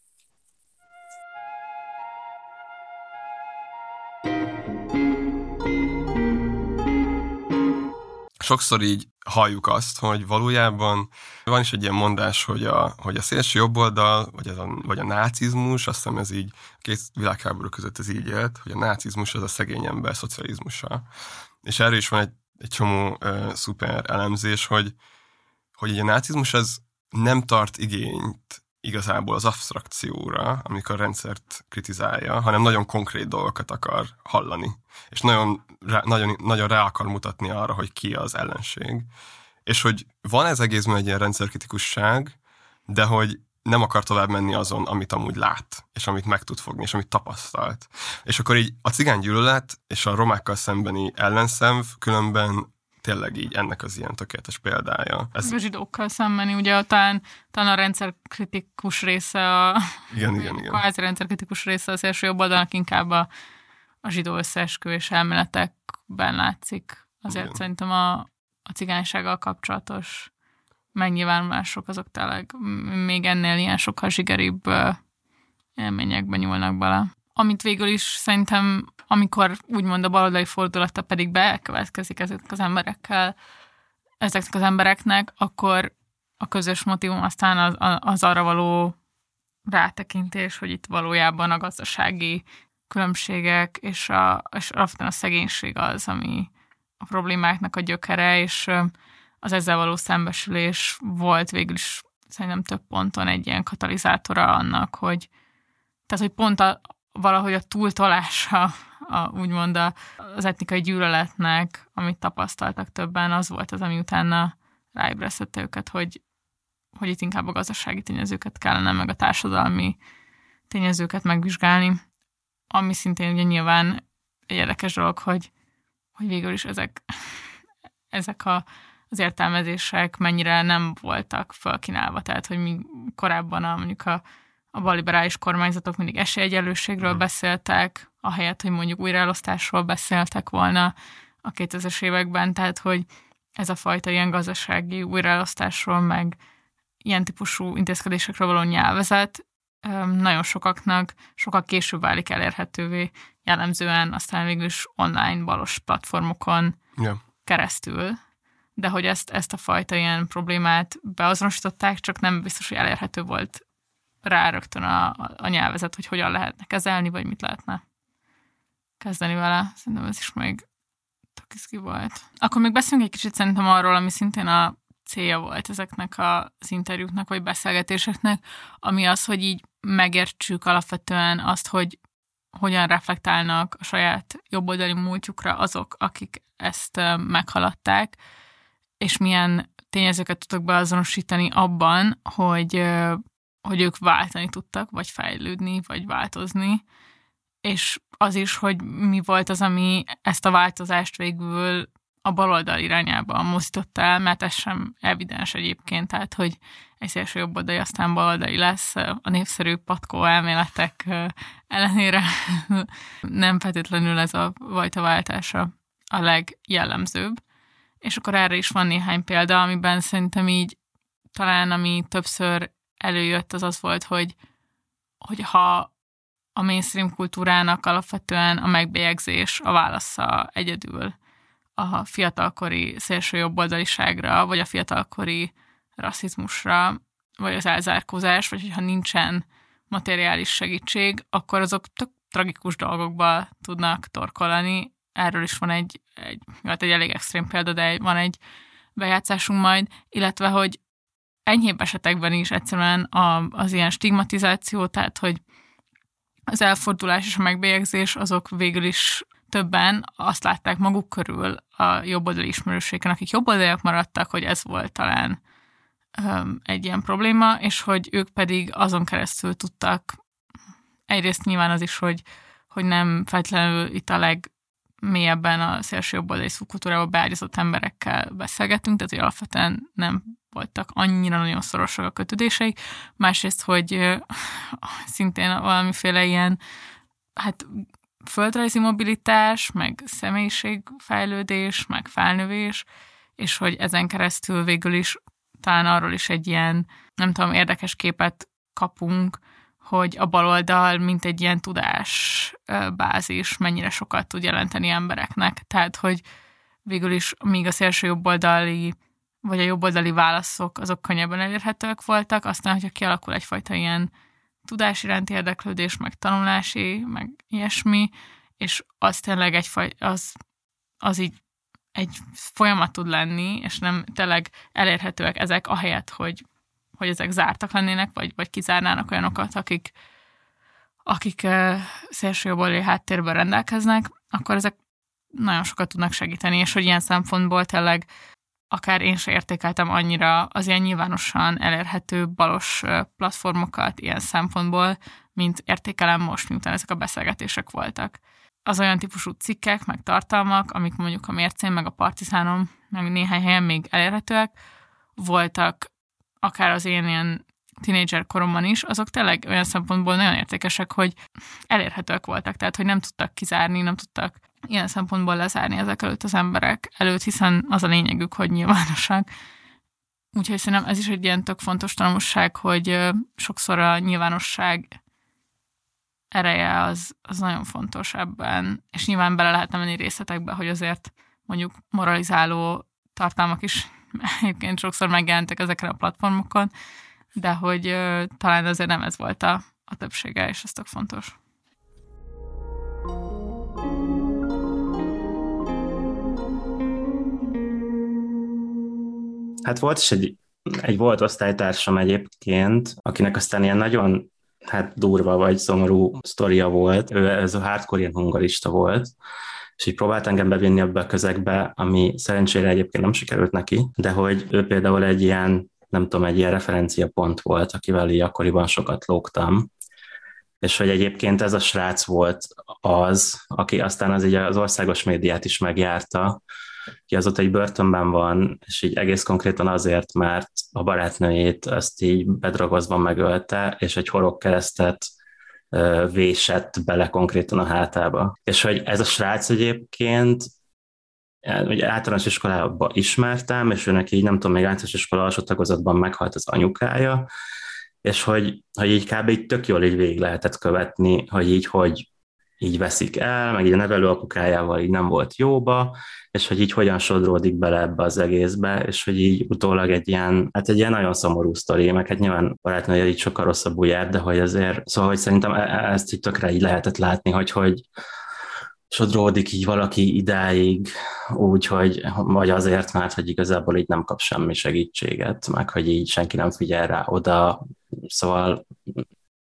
Sokszor így halljuk azt, hogy valójában van is egy ilyen mondás, hogy a, hogy a szélső jobboldal, vagy, ez a, vagy a nácizmus, azt hiszem ez így, a két világháború között ez így élt, hogy a nácizmus az a szegény ember szocializmusa. És erről is van egy, egy csomó uh, szuper elemzés, hogy, hogy a nácizmus az nem tart igényt igazából az abstrakcióra, amikor a rendszert kritizálja, hanem nagyon konkrét dolgokat akar hallani. És nagyon, rá, nagyon, nagyon rá akar mutatni arra, hogy ki az ellenség. És hogy van ez egészben egy ilyen rendszerkritikusság, de hogy nem akar tovább menni azon, amit amúgy lát, és amit meg tud fogni, és amit tapasztalt. És akkor így a cigány gyűlölet és a romákkal szembeni ellenszenv különben tényleg így ennek az ilyen tökéletes példája. Ez... A zsidókkal szembeni, ugye talán, talán a rendszerkritikus része a... Igen, igen, igen. A rendszerkritikus része az első jobb oldalnak inkább a, a zsidó összeesküvés elméletekben látszik. Azért igen. szerintem a, a cigánysággal kapcsolatos megnyilvánulások azok tényleg még ennél ilyen sokkal zsigeribb élményekben nyúlnak bele. Amit végül is szerintem amikor úgymond a baloldali fordulata pedig bekövetkezik ezeknek az emberekkel, ezeknek az embereknek, akkor a közös motivum aztán az, az arra való rátekintés, hogy itt valójában a gazdasági különbségek és a, és alapvetően a szegénység az, ami a problémáknak a gyökere, és az ezzel való szembesülés volt végül is szerintem több ponton egy ilyen katalizátora annak, hogy tehát, hogy pont a, valahogy a túltolása a, úgymond a, az etnikai gyűlöletnek, amit tapasztaltak többen, az volt az, ami utána ráébresztette őket, hogy, hogy itt inkább a gazdasági tényezőket kellene, meg a társadalmi tényezőket megvizsgálni, ami szintén ugye nyilván egy érdekes dolog, hogy, hogy végül is ezek, ezek a, az értelmezések mennyire nem voltak felkínálva, tehát hogy mi korábban a, mondjuk a a balliberális kormányzatok mindig esélyegyelőségről mm. beszéltek, ahelyett, hogy mondjuk újraelosztásról beszéltek volna, a 2000-es években, tehát hogy ez a fajta ilyen gazdasági újraelosztásról, meg ilyen típusú intézkedésekről való nyelvezet nagyon sokaknak sokkal később válik elérhetővé, jellemzően aztán végül is online balos platformokon yeah. keresztül, de hogy ezt, ezt a fajta ilyen problémát beazonosították, csak nem biztos, hogy elérhető volt rá rögtön a, a nyelvezet, hogy hogyan lehetne kezelni, vagy mit lehetne kezdeni vele. Szerintem ez is még tök volt. Akkor még beszélünk egy kicsit szerintem arról, ami szintén a célja volt ezeknek az interjúknak, vagy beszélgetéseknek, ami az, hogy így megértsük alapvetően azt, hogy hogyan reflektálnak a saját jobboldali múltjukra azok, akik ezt meghaladták, és milyen tényezőket tudtak beazonosítani abban, hogy, hogy ők váltani tudtak, vagy fejlődni, vagy változni, és az is, hogy mi volt az, ami ezt a változást végül a baloldal irányába mozdította el, mert ez sem evidens egyébként, tehát hogy egy szélső jobboldali aztán baloldali lesz, a népszerű patkó elméletek ellenére nem feltétlenül ez a vajta váltása a legjellemzőbb. És akkor erre is van néhány példa, amiben szerintem így talán ami többször előjött, az az volt, hogy, hogy ha a mainstream kultúrának alapvetően a megbélyegzés a válasza egyedül a fiatalkori szélsőjobboldaliságra, vagy a fiatalkori rasszizmusra, vagy az elzárkózás, vagy hogyha nincsen materiális segítség, akkor azok tök tragikus dolgokba tudnak torkolani. Erről is van egy, egy, hát egy elég extrém példa, de van egy bejátszásunk majd, illetve, hogy enyhébb esetekben is egyszerűen a, az ilyen stigmatizáció, tehát, hogy az elfordulás és a megbélyegzés azok végül is többen azt látták maguk körül a jobboldali ismerőségen, akik jobboldaliak maradtak, hogy ez volt talán um, egy ilyen probléma, és hogy ők pedig azon keresztül tudtak, egyrészt nyilván az is, hogy, hogy nem feltétlenül itt a legmélyebben a szélső jobboldali szubkultúrába beágyazott emberekkel beszélgetünk, tehát hogy alapvetően nem voltak annyira nagyon szorosak a kötődéseik. Másrészt, hogy szintén valamiféle ilyen hát földrajzi mobilitás, meg személyiségfejlődés, meg felnövés, és hogy ezen keresztül végül is talán arról is egy ilyen, nem tudom, érdekes képet kapunk, hogy a baloldal, mint egy ilyen tudásbázis, mennyire sokat tud jelenteni embereknek. Tehát, hogy végül is, míg a szélső jobboldali vagy a jobboldali válaszok, azok könnyebben elérhetőek voltak, aztán, hogyha kialakul egyfajta ilyen tudás iránti érdeklődés, meg tanulási, meg ilyesmi, és az tényleg egy az, az így egy folyamat tud lenni, és nem tényleg elérhetőek ezek, ahelyett, hogy, hogy ezek zártak lennének, vagy, vagy kizárnának olyanokat, akik, akik uh, szélsőjobboldali háttérben rendelkeznek, akkor ezek nagyon sokat tudnak segíteni, és hogy ilyen szempontból tényleg akár én se értékeltem annyira az ilyen nyilvánosan elérhető balos platformokat ilyen szempontból, mint értékelem most, miután ezek a beszélgetések voltak. Az olyan típusú cikkek, meg tartalmak, amik mondjuk a mércén, meg a partizánom, meg néhány helyen még elérhetőek, voltak akár az én ilyen tínédzser koromban is, azok tényleg olyan szempontból nagyon értékesek, hogy elérhetőek voltak, tehát hogy nem tudtak kizárni, nem tudtak ilyen szempontból lezárni ezek előtt az emberek előtt, hiszen az a lényegük, hogy nyilvánosak. Úgyhogy szerintem ez is egy ilyen tök fontos tanulság, hogy sokszor a nyilvánosság ereje az, az nagyon fontos ebben, és nyilván bele lehetne menni részletekbe, hogy azért mondjuk moralizáló tartalmak is egyébként sokszor megjelentek ezeken a platformokon, de hogy talán azért nem ez volt a, a többsége, és ez tök fontos. Hát volt is egy, egy volt osztálytársam egyébként, akinek aztán ilyen nagyon hát durva vagy szomorú sztoria volt. Ő ez a hardcore ilyen hungarista volt, és így próbált engem bevinni ebbe a közegbe, ami szerencsére egyébként nem sikerült neki, de hogy ő például egy ilyen, nem tudom, egy ilyen referenciapont volt, akivel így akkoriban sokat lógtam, és hogy egyébként ez a srác volt az, aki aztán az így az országos médiát is megjárta, ki ott egy börtönben van, és így egész konkrétan azért, mert a barátnőjét ezt így bedragozva megölte, és egy keresztet vésett bele konkrétan a hátába. És hogy ez a srác egyébként ugye általános iskolában ismertem, és őnek így nem tudom, még általános iskola alsó tagozatban meghalt az anyukája, és hogy, hogy így kb. így tök jól így végig lehetett követni, hogy így hogy így veszik el, meg így a nevelő apukájával így nem volt jóba, és hogy így hogyan sodródik bele ebbe az egészbe, és hogy így utólag egy ilyen, hát egy ilyen nagyon szomorú sztori, meg hát nyilván barátnője így sokkal rosszabbul jár, de hogy azért, szóval hogy szerintem e-, e-, ezt így tökre így lehetett látni, hogy, hogy sodródik így valaki idáig, úgy, hogy vagy azért, mert hogy igazából így nem kap semmi segítséget, meg hogy így senki nem figyel rá oda, szóval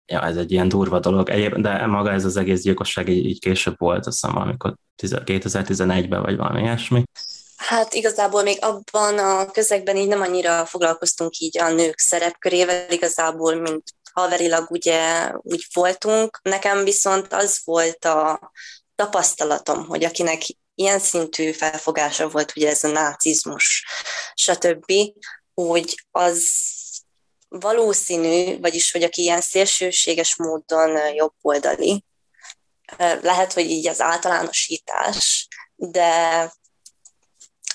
ja, ez egy ilyen durva dolog. Egyéb, de maga ez az egész gyilkosság így, így később volt, azt hiszem amikor 2011-ben vagy valami ilyesmi. Hát igazából még abban a közegben így nem annyira foglalkoztunk így a nők szerepkörével, igazából, mint haverilag ugye úgy voltunk. Nekem viszont az volt a tapasztalatom, hogy akinek ilyen szintű felfogása volt, ugye ez a nácizmus, stb., hogy az valószínű, vagyis hogy aki ilyen szélsőséges módon jobboldali, lehet, hogy így az általánosítás, de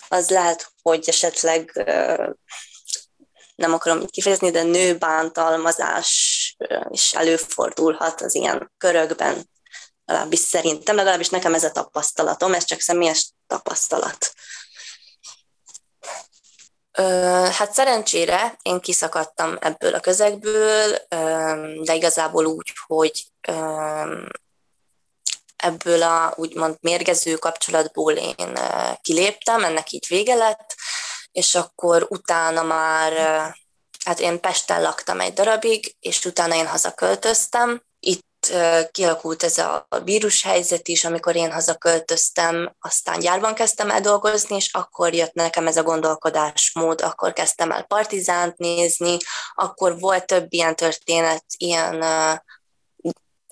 az lehet, hogy esetleg nem akarom így kifejezni, de nőbántalmazás is előfordulhat az ilyen körökben. Legalábbis szerintem, legalábbis nekem ez a tapasztalatom, ez csak személyes tapasztalat. Hát szerencsére én kiszakadtam ebből a közegből, de igazából úgy, hogy ebből a úgymond mérgező kapcsolatból én kiléptem, ennek így vége lett, és akkor utána már, hát én Pesten laktam egy darabig, és utána én hazaköltöztem, kialakult ez a vírushelyzet is, amikor én hazaköltöztem, aztán gyárban kezdtem el dolgozni, és akkor jött nekem ez a gondolkodásmód, akkor kezdtem el partizánt nézni, akkor volt több ilyen történet, ilyen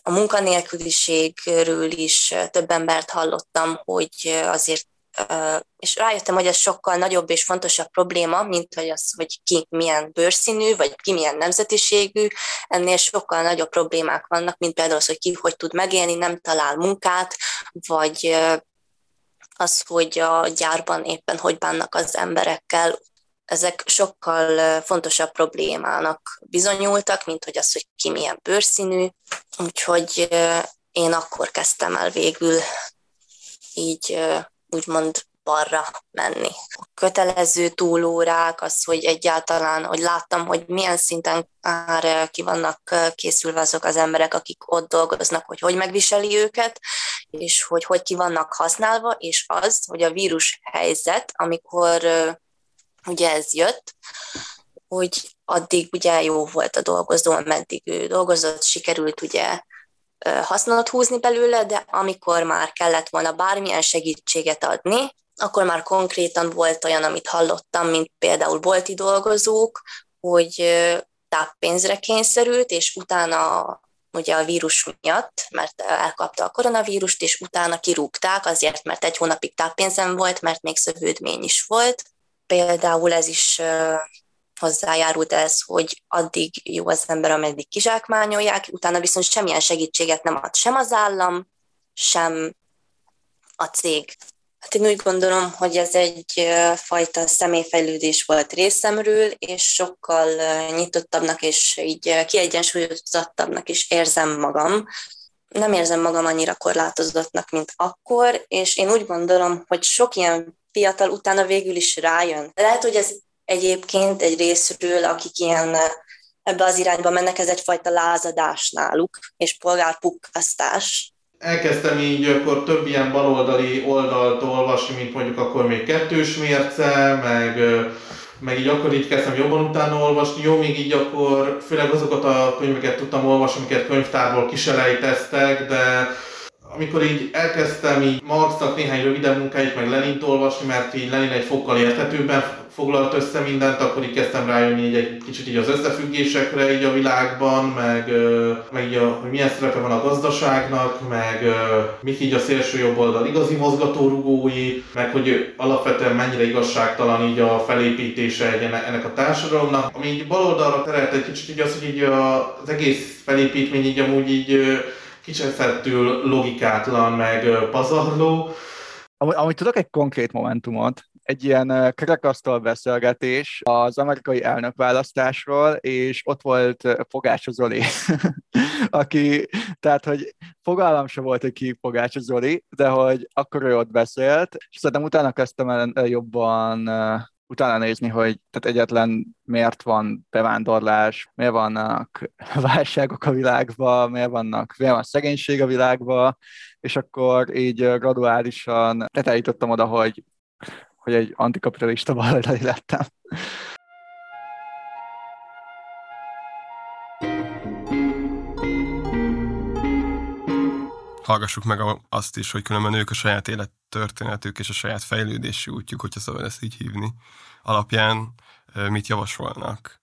a munkanélküliségről is több embert hallottam, hogy azért és rájöttem, hogy ez sokkal nagyobb és fontosabb probléma, mint hogy az, hogy ki milyen bőrszínű, vagy ki milyen nemzetiségű, ennél sokkal nagyobb problémák vannak, mint például az, hogy ki hogy tud megélni, nem talál munkát, vagy az, hogy a gyárban éppen hogy bánnak az emberekkel, ezek sokkal fontosabb problémának bizonyultak, mint hogy az, hogy ki milyen bőrszínű. Úgyhogy én akkor kezdtem el végül így úgymond balra menni. A kötelező túlórák, az, hogy egyáltalán, hogy láttam, hogy milyen szinten már ki vannak készülve azok az emberek, akik ott dolgoznak, hogy hogy megviseli őket, és hogy hogy ki vannak használva, és az, hogy a vírus helyzet, amikor ugye ez jött, hogy addig ugye jó volt a dolgozó, ameddig ő dolgozott, sikerült ugye hasznot húzni belőle, de amikor már kellett volna bármilyen segítséget adni, akkor már konkrétan volt olyan, amit hallottam, mint például bolti dolgozók, hogy táppénzre kényszerült, és utána ugye a vírus miatt, mert elkapta a koronavírust, és utána kirúgták azért, mert egy hónapig táppénzem volt, mert még szövődmény is volt. Például ez is hozzájárult ez, hogy addig jó az ember, ameddig kizsákmányolják, utána viszont semmilyen segítséget nem ad sem az állam, sem a cég. Hát én úgy gondolom, hogy ez egy fajta személyfejlődés volt részemről, és sokkal nyitottabbnak és így kiegyensúlyozottabbnak is érzem magam. Nem érzem magam annyira korlátozottnak, mint akkor, és én úgy gondolom, hogy sok ilyen fiatal utána végül is rájön. Lehet, hogy ez egyébként egy részről, akik ilyen ebbe az irányba mennek, ez egyfajta lázadás náluk, és polgárpukkasztás. Elkezdtem így akkor több ilyen baloldali oldalt olvasni, mint mondjuk akkor még kettős mérce, meg, meg így akkor így kezdtem jobban utána olvasni. Jó, még így akkor főleg azokat a könyveket tudtam olvasni, amiket könyvtárból kiselejteztek, de amikor így elkezdtem így Marxnak néhány rövidebb munkáit, meg Lenint olvasni, mert így Lenin egy fokkal érthetőbben foglalt össze mindent, akkor így kezdtem rájönni így egy kicsit így az összefüggésekre így a világban, meg, meg így a, hogy milyen szerepe van a gazdaságnak, meg mik így a szélső jobb oldal igazi mozgatórugói, meg hogy alapvetően mennyire igazságtalan így a felépítése egy ennek a társadalomnak. Ami így baloldalra terelt egy kicsit így az, hogy így az egész felépítmény így amúgy így kicsit logikátlan, meg pazarló, Amúgy, amúgy tudok egy konkrét momentumot, egy ilyen kerekasztal beszélgetés az amerikai elnökválasztásról, és ott volt Fogács Zoli, aki, tehát, hogy fogalmam se volt, hogy ki Fogács Zoli, de hogy akkor ő ott beszélt, és szerintem utána kezdtem el jobban utána nézni, hogy tehát egyetlen miért van bevándorlás, miért vannak válságok a világban, miért, vannak, miért van szegénység a világban, és akkor így graduálisan tehát eljutottam oda, hogy, hogy egy antikapitalista baloldali lettem. Hallgassuk meg azt is, hogy különben ők a saját élettörténetük és a saját fejlődési útjuk, hogyha szabad ezt így hívni, alapján mit javasolnak.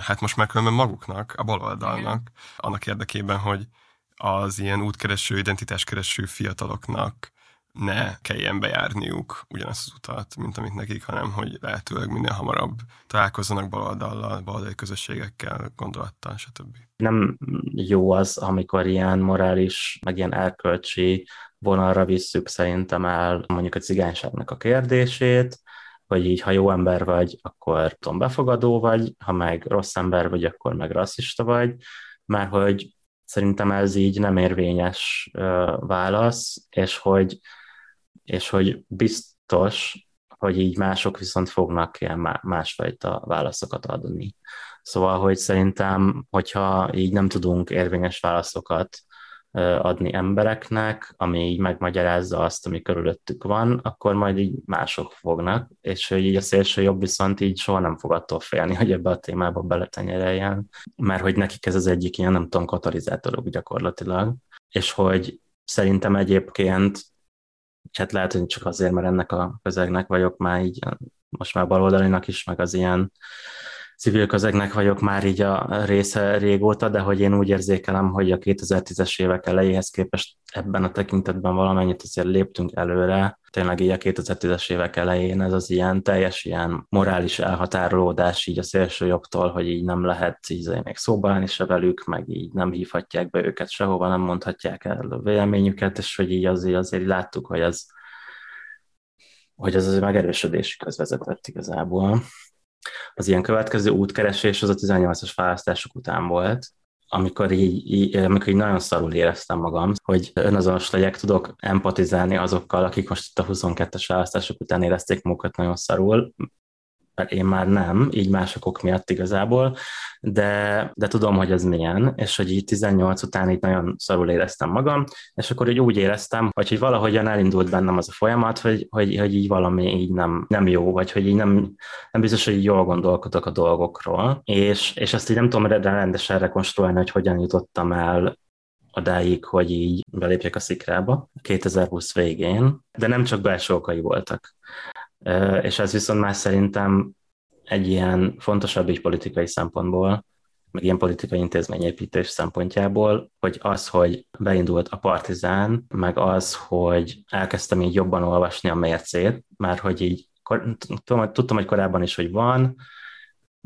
Hát most már különben maguknak, a baloldalnak, annak érdekében, hogy az ilyen útkereső, identitáskereső fiataloknak ne kelljen bejárniuk ugyanazt az utat, mint amit nekik, hanem hogy lehetőleg minél hamarabb találkozzanak baloldallal, baloldali közösségekkel, gondolattal, stb. Nem jó az, amikor ilyen morális, meg ilyen erkölcsi vonalra visszük szerintem el mondjuk a cigányságnak a kérdését, hogy így, ha jó ember vagy, akkor tudom, befogadó vagy, ha meg rossz ember vagy, akkor meg rasszista vagy, mert hogy szerintem ez így nem érvényes válasz, és hogy és hogy biztos, hogy így mások viszont fognak ilyen másfajta válaszokat adni. Szóval, hogy szerintem, hogyha így nem tudunk érvényes válaszokat adni embereknek, ami így megmagyarázza azt, ami körülöttük van, akkor majd így mások fognak, és hogy így a szélső jobb viszont így soha nem fog attól félni, hogy ebbe a témába beletenyereljen, mert hogy nekik ez az egyik ilyen, nem tudom, katalizátorok gyakorlatilag, és hogy szerintem egyébként hát lehet, hogy csak azért, mert ennek a közegnek vagyok már így, most már baloldalinak is, meg az ilyen civil közegnek vagyok már így a része régóta, de hogy én úgy érzékelem, hogy a 2010-es évek elejéhez képest ebben a tekintetben valamennyit azért léptünk előre. Tényleg így a 2010-es évek elején ez az ilyen teljes ilyen morális elhatárolódás így a szélső jobbtól, hogy így nem lehet így még szóba állni se velük, meg így nem hívhatják be őket sehova, nem mondhatják el a véleményüket, és hogy így azért, azért láttuk, hogy az hogy az az megerősödési közvezetett igazából az ilyen következő útkeresés az a 18-as választások után volt, amikor így, így, amikor így nagyon szarul éreztem magam, hogy önazonos legyek, tudok empatizálni azokkal, akik most itt a 22-es választások után érezték magukat nagyon szarul, mert én már nem, így másokok miatt igazából, de, de tudom, hogy ez milyen, és hogy így 18 után így nagyon szarul éreztem magam, és akkor így úgy éreztem, hogy, hogy valahogyan elindult bennem az a folyamat, hogy, hogy, hogy így valami így nem, nem jó, vagy hogy így nem, nem biztos, hogy így jól gondolkodok a dolgokról, és, és ezt így nem tudom rendesen rekonstruálni, hogy hogyan jutottam el odáig, hogy így belépjek a szikrába 2020 végén, de nem csak belső okai voltak és ez viszont már szerintem egy ilyen fontosabb így politikai szempontból, meg ilyen politikai intézményépítés szempontjából, hogy az, hogy beindult a partizán, meg az, hogy elkezdtem így jobban olvasni a mércét, már hogy így tudtam, hogy korábban is, hogy van,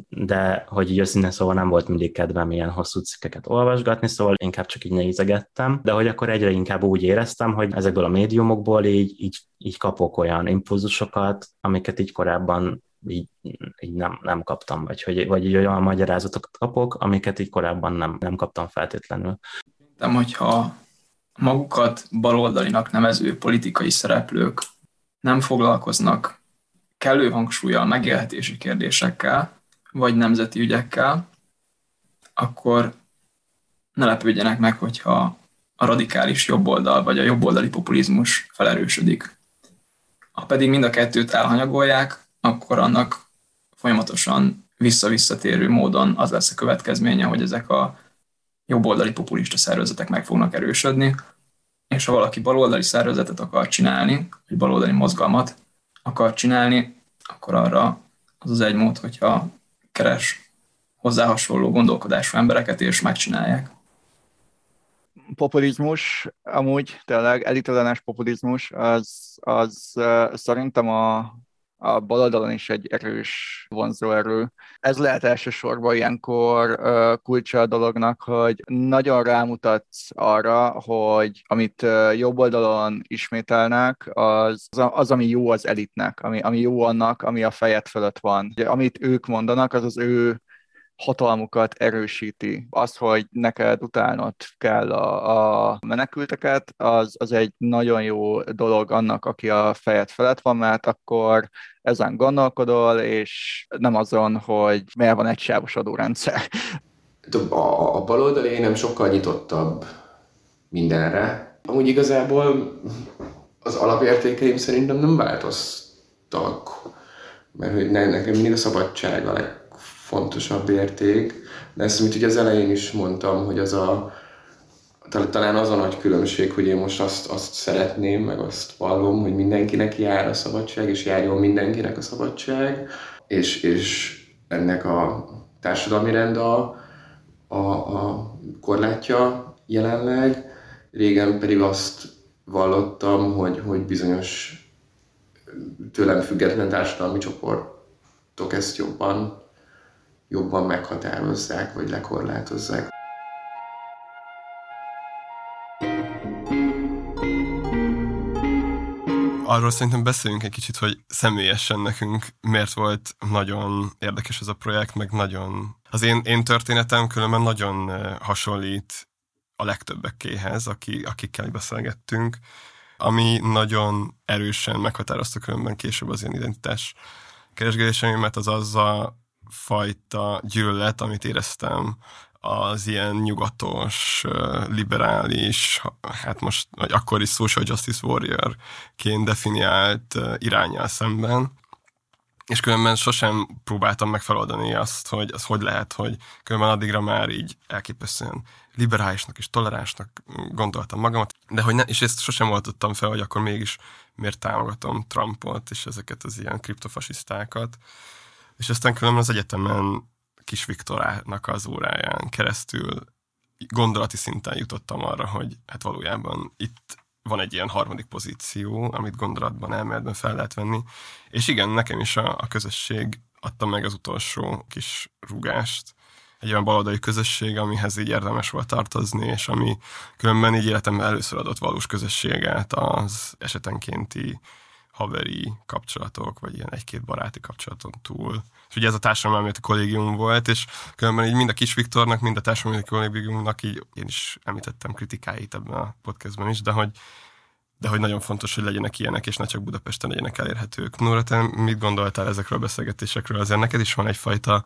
de hogy így őszintén szóval nem volt mindig kedvem ilyen hosszú cikkeket olvasgatni, szóval inkább csak így nézegettem, de hogy akkor egyre inkább úgy éreztem, hogy ezekből a médiumokból így, így, így kapok olyan impulzusokat, amiket így korábban így, így nem, nem kaptam, vagy, hogy, vagy így olyan magyarázatokat kapok, amiket így korábban nem, nem kaptam feltétlenül. De hogyha magukat baloldalinak nevező politikai szereplők nem foglalkoznak kellő hangsúlyjal megélhetési kérdésekkel, vagy nemzeti ügyekkel, akkor ne lepődjenek meg, hogyha a radikális jobboldal vagy a jobboldali populizmus felerősödik. Ha pedig mind a kettőt elhanyagolják, akkor annak folyamatosan vissza-visszatérő módon az lesz a következménye, hogy ezek a jobboldali populista szervezetek meg fognak erősödni, és ha valaki baloldali szervezetet akar csinálni, vagy baloldali mozgalmat akar csinálni, akkor arra az az egy mód, hogyha keres hozzá hasonló gondolkodású embereket, és megcsinálják. Populizmus, amúgy tényleg elitellenes populizmus, az, az szerintem a a baloldalon is egy erős vonzóerő. Ez lehet elsősorban ilyenkor kulcsa a dolognak, hogy nagyon rámutatsz arra, hogy amit jobb oldalon ismételnek, az, az, ami jó az elitnek, ami, ami jó annak, ami a fejed fölött van. Amit ők mondanak, az az ő hatalmukat erősíti. Az, hogy neked utálnod kell a, a menekülteket, az, az egy nagyon jó dolog annak, aki a fejed felett van, mert akkor ezen gondolkodol, és nem azon, hogy miért van egy sávos adórendszer. A, a baloldali nem sokkal nyitottabb mindenre. Amúgy igazából az alapértékeim szerintem nem változtak, mert hogy nekem mindig a szabadság a leg, fontosabb érték, de ezt, mint ugye az elején is mondtam, hogy az a, talán az a nagy különbség, hogy én most azt, azt szeretném, meg azt vallom, hogy mindenkinek jár a szabadság, és járjon mindenkinek a szabadság, és, és ennek a társadalmi rend a, a, a korlátja jelenleg. Régen pedig azt vallottam, hogy, hogy bizonyos tőlem független társadalmi csoportok ezt jobban jobban meghatározzák, vagy lekorlátozzák. Arról szerintem beszéljünk egy kicsit, hogy személyesen nekünk miért volt nagyon érdekes ez a projekt, meg nagyon... Az én, én történetem különben nagyon hasonlít a legtöbbekéhez, aki, akikkel beszélgettünk, ami nagyon erősen meghatározta különben később az én identitás keresgélésemet, az azzal fajta gyűlölet, amit éreztem az ilyen nyugatos, liberális, hát most, vagy akkor is social justice warrior-ként definiált irányjal szemben. És különben sosem próbáltam meg feloldani azt, hogy az hogy lehet, hogy különben addigra már így elképesztően liberálisnak és toleránsnak gondoltam magamat, de hogy ne, és ezt sosem oldottam fel, hogy akkor mégis miért támogatom Trumpot és ezeket az ilyen kriptofasisztákat. És aztán különben az egyetemen kis Viktorának az óráján keresztül gondolati szinten jutottam arra, hogy hát valójában itt van egy ilyen harmadik pozíció, amit gondolatban, elméletben fel lehet venni. És igen, nekem is a, a közösség adta meg az utolsó kis rugást, egy olyan baloldali közösség, amihez így érdemes volt tartozni, és ami különben így életemben először adott valós közösséget az esetenkénti haveri kapcsolatok, vagy ilyen egy-két baráti kapcsolaton túl. És ugye ez a társadalmi kollégium volt, és különben így mind a Kis Viktornak, mind a társadalmi kollégiumnak így én is említettem kritikáit ebben a podcastben is, de hogy de hogy nagyon fontos, hogy legyenek ilyenek, és ne csak Budapesten legyenek elérhetők. Nóra, te mit gondoltál ezekről a beszélgetésekről? Azért neked is van egyfajta,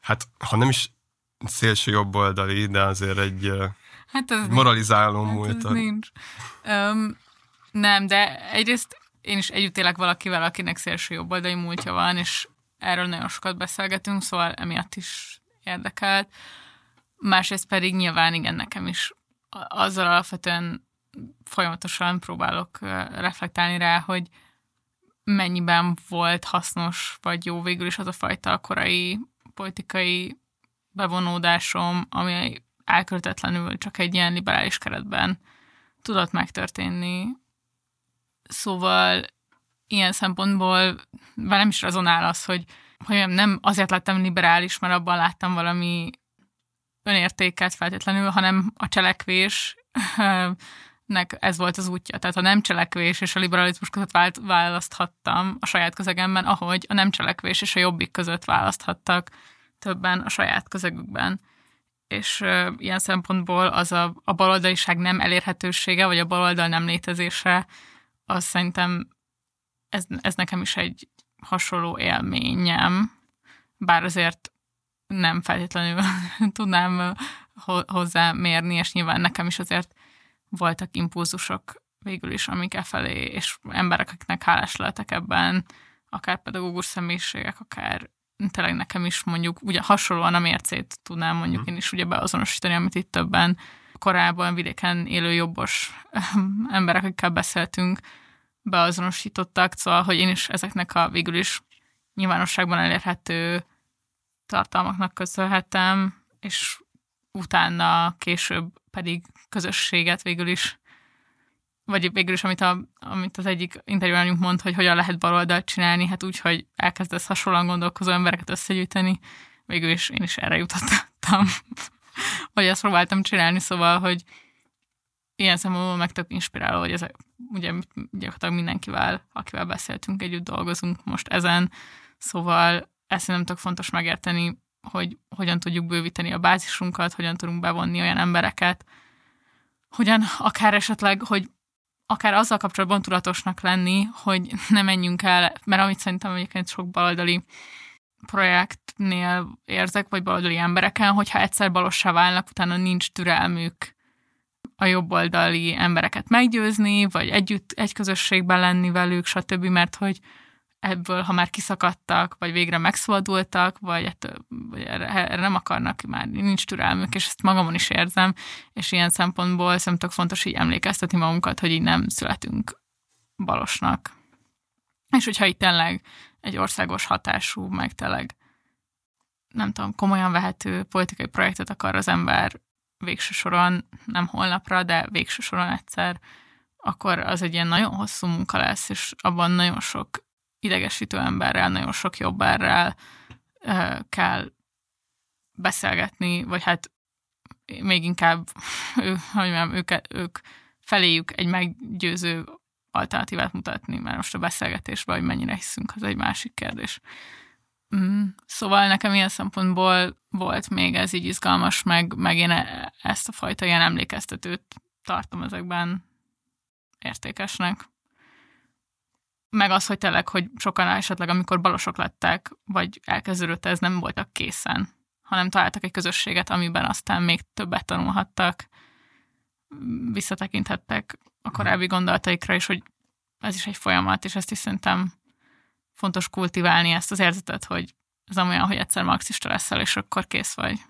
hát ha nem is szélső jobboldali, de azért egy hát az moralizáló hát múlta. nincs. Um, nem, de egyrészt én is együtt élek valakivel, akinek szélső jobboldali múltja van, és erről nagyon sokat beszélgetünk, szóval emiatt is érdekelt. Másrészt pedig nyilván igen, nekem is azzal alapvetően folyamatosan próbálok reflektálni rá, hogy mennyiben volt hasznos vagy jó végül is az a fajta korai politikai bevonódásom, ami elköltetlenül csak egy ilyen liberális keretben tudott megtörténni. Szóval ilyen szempontból velem is rezonál az, hogy, hogy nem azért lettem liberális, mert abban láttam valami önértéket feltétlenül, hanem a cselekvés nek ez volt az útja. Tehát a nem cselekvés és a liberalizmus között választhattam a saját közegemben, ahogy a nem cselekvés és a jobbik között választhattak többen a saját közegükben. És uh, ilyen szempontból az a, a baloldaliság nem elérhetősége, vagy a baloldal nem létezése, az szerintem ez, ez nekem is egy hasonló élményem, bár azért nem feltétlenül tudnám hozzá mérni, és nyilván nekem is azért voltak impulzusok végül is, amik e felé, és emberek, akiknek hálás lehetek ebben, akár pedagógus személyiségek, akár tényleg nekem is mondjuk ugye hasonlóan a mércét tudnám mondjuk mm. én is ugye beazonosítani, amit itt többen korábban vidéken élő jobbos emberek, akikkel beszéltünk, beazonosítottak, szóval, hogy én is ezeknek a végül is nyilvánosságban elérhető tartalmaknak köszönhetem, és utána később pedig közösséget végül is. Vagy végül is, amit, a, amit az egyik interjúanyunk mond, hogy hogyan lehet baloldalt csinálni, hát úgy, hogy elkezdesz hasonlóan gondolkozó embereket összegyűjteni, végül is én is erre jutottam, vagy ezt próbáltam csinálni, szóval, hogy ilyen szempontból meg tök inspiráló, hogy ez ugye gyakorlatilag mindenkivel, akivel beszéltünk, együtt dolgozunk most ezen, szóval ezt nem tök fontos megérteni, hogy hogyan tudjuk bővíteni a bázisunkat, hogyan tudunk bevonni olyan embereket, hogyan akár esetleg, hogy akár azzal kapcsolatban tudatosnak lenni, hogy ne menjünk el, mert amit szerintem egyébként sok baloldali projektnél érzek, vagy baloldali embereken, hogyha egyszer balossá válnak, utána nincs türelmük a jobboldali embereket meggyőzni, vagy együtt egy közösségben lenni velük, stb., mert hogy ebből, ha már kiszakadtak, vagy végre megszabadultak, vagy, ettől, vagy erre, erre nem akarnak, már nincs türelmük, és ezt magamon is érzem, és ilyen szempontból szerintem fontos így emlékeztetni magunkat, hogy így nem születünk balosnak. És hogyha itt tényleg egy országos hatású, meg tényleg nem tudom, komolyan vehető politikai projektet akar az ember végső soron, nem holnapra, de végső soron egyszer, akkor az egy ilyen nagyon hosszú munka lesz, és abban nagyon sok idegesítő emberrel, nagyon sok jobberrel kell beszélgetni, vagy hát még inkább ő, hogy mondjam, ők, ők feléjük egy meggyőző alternatívát mutatni, mert most a beszélgetésben, hogy mennyire hiszünk, az egy másik kérdés. Mm. Szóval nekem ilyen szempontból volt még ez így izgalmas, meg, meg én e, ezt a fajta ilyen emlékeztetőt tartom ezekben értékesnek meg az, hogy tényleg, hogy sokan esetleg, amikor balosok lettek, vagy elkezdődött ez, nem voltak készen, hanem találtak egy közösséget, amiben aztán még többet tanulhattak, visszatekinthettek a korábbi gondolataikra, és hogy ez is egy folyamat, és ezt is szerintem fontos kultiválni ezt az érzetet, hogy ez nem olyan, hogy egyszer marxista leszel, és akkor kész vagy.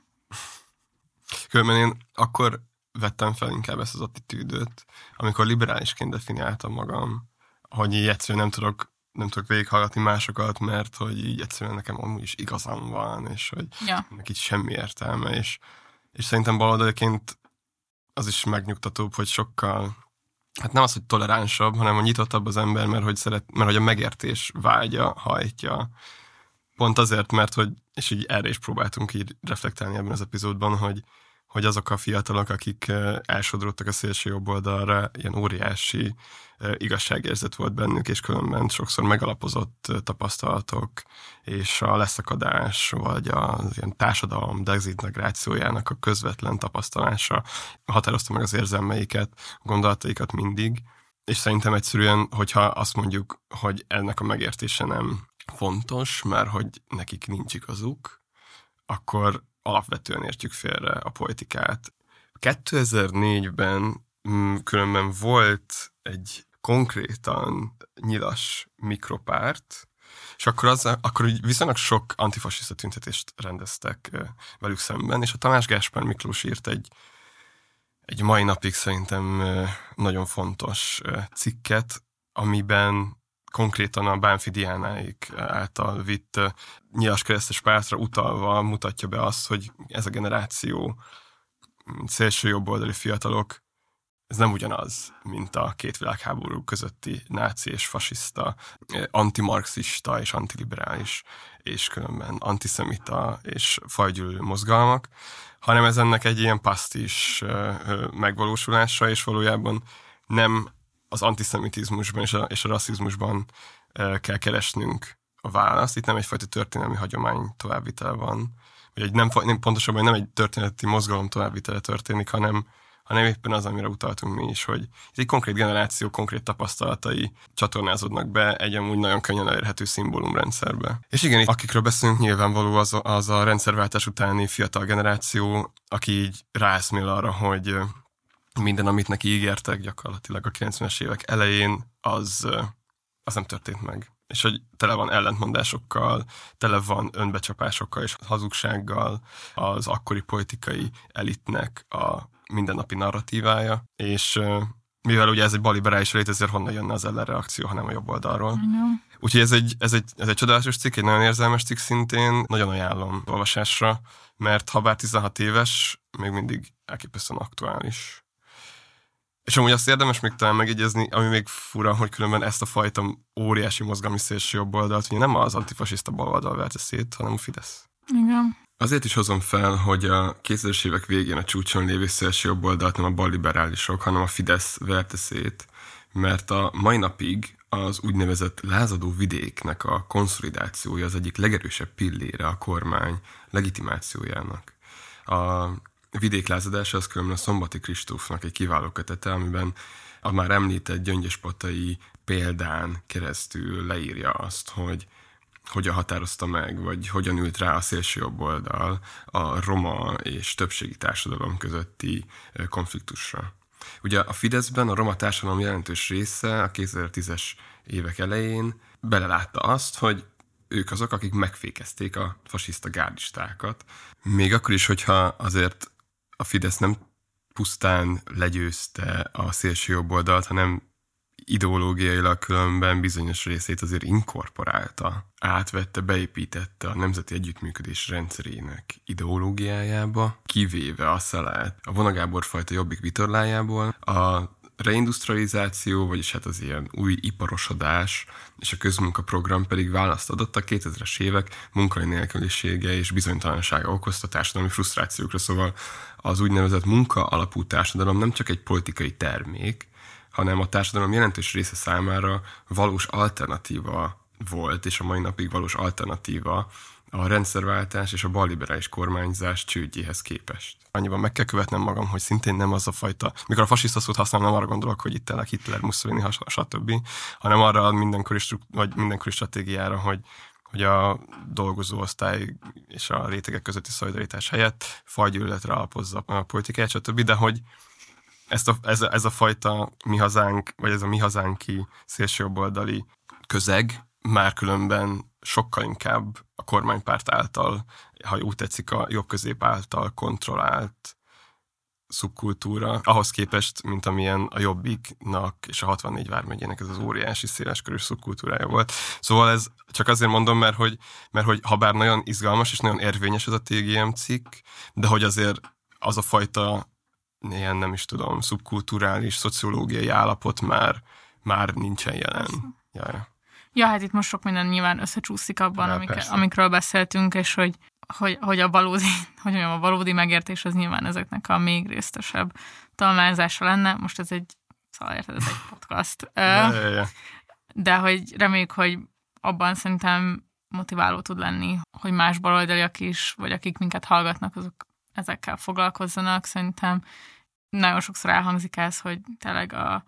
Különben én akkor vettem fel inkább ezt az attitűdöt, amikor liberálisként definiáltam magam, hogy így egyszerűen nem tudok nem tudok végighallgatni másokat, mert hogy így egyszerűen nekem amúgy is igazam van, és hogy ja. ennek így semmi értelme, és, és szerintem baloldaliként az is megnyugtatóbb, hogy sokkal, hát nem az, hogy toleránsabb, hanem hogy nyitottabb az ember, mert hogy, szeret, mert hogy a megértés vágya, hajtja. Pont azért, mert hogy, és így erre is próbáltunk így reflektálni ebben az epizódban, hogy, hogy azok a fiatalok, akik elsodródtak a szélső jobb oldalra, ilyen óriási igazságérzet volt bennük, és különben sokszor megalapozott tapasztalatok, és a leszakadás, vagy az ilyen társadalom dezintegrációjának a közvetlen tapasztalása határozta meg az érzelmeiket, gondolataikat mindig, és szerintem egyszerűen, hogyha azt mondjuk, hogy ennek a megértése nem fontos, mert hogy nekik nincs igazuk, akkor alapvetően értjük félre a politikát. 2004-ben mm, különben volt egy konkrétan nyilas mikropárt, és akkor, az, akkor viszonylag sok antifasiszta tüntetést rendeztek velük szemben, és a Tamás Gáspár Miklós írt egy, egy mai napig szerintem nagyon fontos cikket, amiben konkrétan a Bánfi Diánáik által vitt nyilas keresztes pártra utalva mutatja be azt, hogy ez a generáció szélső jobboldali fiatalok ez nem ugyanaz, mint a két világháború közötti náci és fasiszta, antimarxista és antiliberális, és különben antiszemita és fajgyűlő mozgalmak, hanem ez ennek egy ilyen pasztis megvalósulása, és valójában nem az antiszemitizmusban és a, és a rasszizmusban kell keresnünk a választ. Itt nem egyfajta történelmi hagyomány továbbvitele van, vagy egy nem, nem pontosabban nem egy történeti mozgalom továbbvitele történik, hanem, hanem éppen az, amire utaltunk mi is, hogy ez egy konkrét generáció konkrét tapasztalatai csatornázódnak be egy amúgy nagyon könnyen elérhető szimbólumrendszerbe. És igen, akikről beszélünk, nyilvánvaló az, az a rendszerváltás utáni fiatal generáció, aki így ráeszmél arra, hogy minden, amit neki ígértek gyakorlatilag a 90-es évek elején, az, az nem történt meg. És hogy tele van ellentmondásokkal, tele van önbecsapásokkal és hazugsággal az akkori politikai elitnek a mindennapi narratívája, és mivel ugye ez egy baliberális lét, ezért honnan jönne az ellenreakció, hanem a jobb oldalról. Úgyhogy ez egy, ez, egy, ez egy csodálatos cikk, egy nagyon érzelmes cikk szintén, nagyon ajánlom olvasásra, mert ha bár 16 éves, még mindig elképesztően aktuális. És amúgy azt érdemes még talán megjegyezni, ami még fura, hogy különben ezt a fajta óriási mozgalmi szélső jobb oldalt, ugye nem az antifasiszta baloldal verte szét, hanem a Fidesz. Igen. Azért is hozom fel, hogy a 2000-es évek végén a csúcson lévő szélső jobb oldalt nem a balliberálisok, hanem a Fidesz verte szét, mert a mai napig az úgynevezett lázadó vidéknek a konszolidációja az egyik legerősebb pillére a kormány legitimációjának. A vidéklázadás az különben a Szombati Kristófnak egy kiváló kötete, amiben a már említett gyöngyöspatai példán keresztül leírja azt, hogy hogyan határozta meg, vagy hogyan ült rá a szélső jobb oldal a roma és többségi társadalom közötti konfliktusra. Ugye a Fideszben a roma társadalom jelentős része a 2010-es évek elején belelátta azt, hogy ők azok, akik megfékezték a fasiszta gárdistákat. Még akkor is, hogyha azért a Fidesz nem pusztán legyőzte a szélső jobb oldalt, hanem ideológiailag különben bizonyos részét azért inkorporálta, átvette, beépítette a nemzeti együttműködés rendszerének ideológiájába, kivéve a szelát a vonagábor fajta jobbik vitorlájából, a reindustrializáció, vagyis hát az ilyen új iparosodás és a közmunkaprogram pedig választ adott a 2000-es évek munkai nélkülisége és bizonytalansága okozta társadalmi frusztrációkra, szóval az úgynevezett munka alapú társadalom nem csak egy politikai termék, hanem a társadalom jelentős része számára valós alternatíva volt, és a mai napig valós alternatíva a rendszerváltás és a balliberális kormányzás csődjéhez képest. Annyiban meg kell követnem magam, hogy szintén nem az a fajta, mikor a fasiszta szót használom, nem arra gondolok, hogy itt tényleg Hitler, Mussolini, stb., hanem arra mindenkori, vagy mindenkori stratégiára, hogy hogy a dolgozó osztály és a rétegek közötti szolidaritás helyett fajgyűlöletre alapozza a politikát, stb., de hogy ezt a, ez, a, ez a fajta mi hazánk, vagy ez a mi hazánki szélsőjobboldali közeg már különben sokkal inkább a kormánypárt által, ha úgy tetszik, a jobb közép által kontrollált szubkultúra, ahhoz képest, mint amilyen a Jobbiknak és a 64 vármegyének ez az óriási széleskörű szubkultúrája volt. Szóval ez csak azért mondom, mert hogy, mert hogy ha bár nagyon izgalmas és nagyon érvényes ez a TGM cikk, de hogy azért az a fajta ilyen nem is tudom, szubkulturális, szociológiai állapot már, már nincsen jelen. Ja, ja, hát itt most sok minden nyilván összecsúszik abban, ja, amik, amikről beszéltünk, és hogy, hogy, hogy a valódi, hogy mondjam, a valódi megértés az nyilván ezeknek a még részesebb találmázása lenne. Most ez egy, szóval érted, ez egy podcast. Ja, ja, ja. De hogy reméljük, hogy abban szerintem motiváló tud lenni, hogy más baloldaliak is, vagy akik minket hallgatnak, azok ezekkel foglalkozzanak. Szerintem nagyon sokszor elhangzik ez, hogy tényleg a,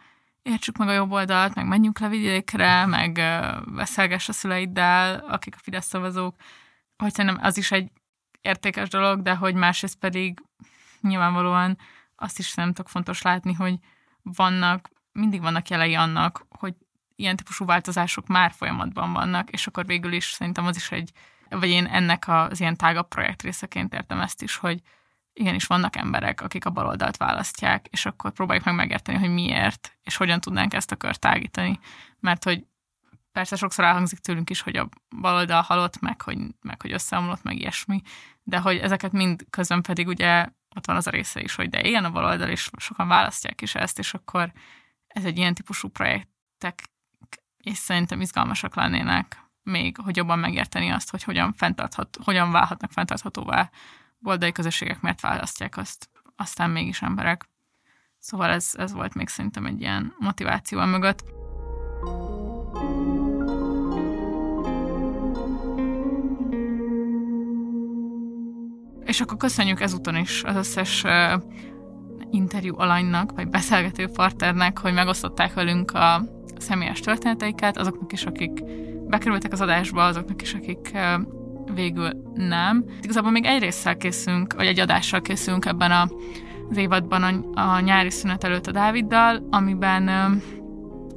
értsük meg a jobb oldalt, meg menjünk le vidékre, meg beszélgess a szüleiddel, akik a Fidesz szavazók, hogy szerintem az is egy értékes dolog, de hogy másrészt pedig nyilvánvalóan azt is nem tök fontos látni, hogy vannak, mindig vannak jelei annak, hogy ilyen típusú változások már folyamatban vannak, és akkor végül is szerintem az is egy, vagy én ennek az ilyen tágabb projekt részeként értem ezt is, hogy igenis vannak emberek, akik a baloldalt választják, és akkor próbáljuk meg megérteni, hogy miért, és hogyan tudnánk ezt a kört tágítani. Mert hogy persze sokszor elhangzik tőlünk is, hogy a baloldal halott, meg hogy, meg hogy összeomlott, meg ilyesmi, de hogy ezeket mind közben pedig ugye ott van az a része is, hogy de igen, a baloldal, és sokan választják is ezt, és akkor ez egy ilyen típusú projektek, és szerintem izgalmasak lennének még, hogy jobban megérteni azt, hogy hogyan, fenntarthat, hogyan válhatnak fenntarthatóvá boldai közösségek miért választják azt, aztán mégis emberek. Szóval ez, ez volt még szerintem egy ilyen motiváció mögött. És akkor köszönjük ezúton is az összes uh, interjú alanynak, vagy beszélgető partnernek, hogy megosztották velünk a személyes történeteiket, azoknak is, akik bekerültek az adásba, azoknak is, akik végül nem. Igazából még egy résszel készülünk, vagy egy adással készülünk ebben a, az évadban a, a nyári szünet előtt a Dáviddal, amiben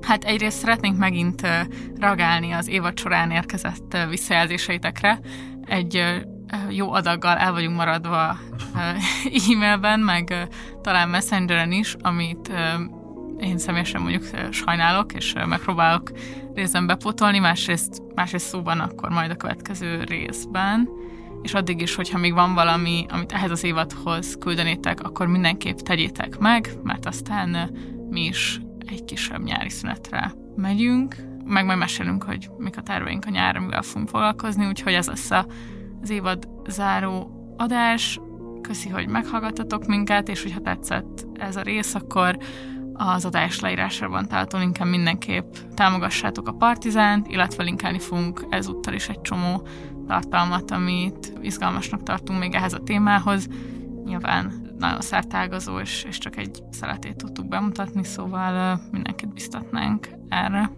hát egyrészt szeretnénk megint reagálni az évad során érkezett visszajelzéseitekre. Egy jó adaggal el vagyunk maradva e-mailben, meg talán messengeren is, amit én személyesen mondjuk sajnálok, és megpróbálok részben bepótolni, másrészt, másrészt szóban akkor majd a következő részben. És addig is, hogyha még van valami, amit ehhez az évadhoz küldenétek, akkor mindenképp tegyétek meg, mert aztán mi is egy kisebb nyári szünetre megyünk, meg majd mesélünk, hogy mik a terveink a nyárra, mivel fogunk foglalkozni, úgyhogy ez lesz az évad záró adás. Köszi, hogy meghallgattatok minket, és hogyha tetszett ez a rész, akkor az adás leírásában található linken mindenképp támogassátok a Partizánt, illetve linkelni fogunk ezúttal is egy csomó tartalmat, amit izgalmasnak tartunk még ehhez a témához. Nyilván nagyon szertágazó, és, és csak egy szeletét tudtuk bemutatni, szóval mindenkit biztatnánk erre.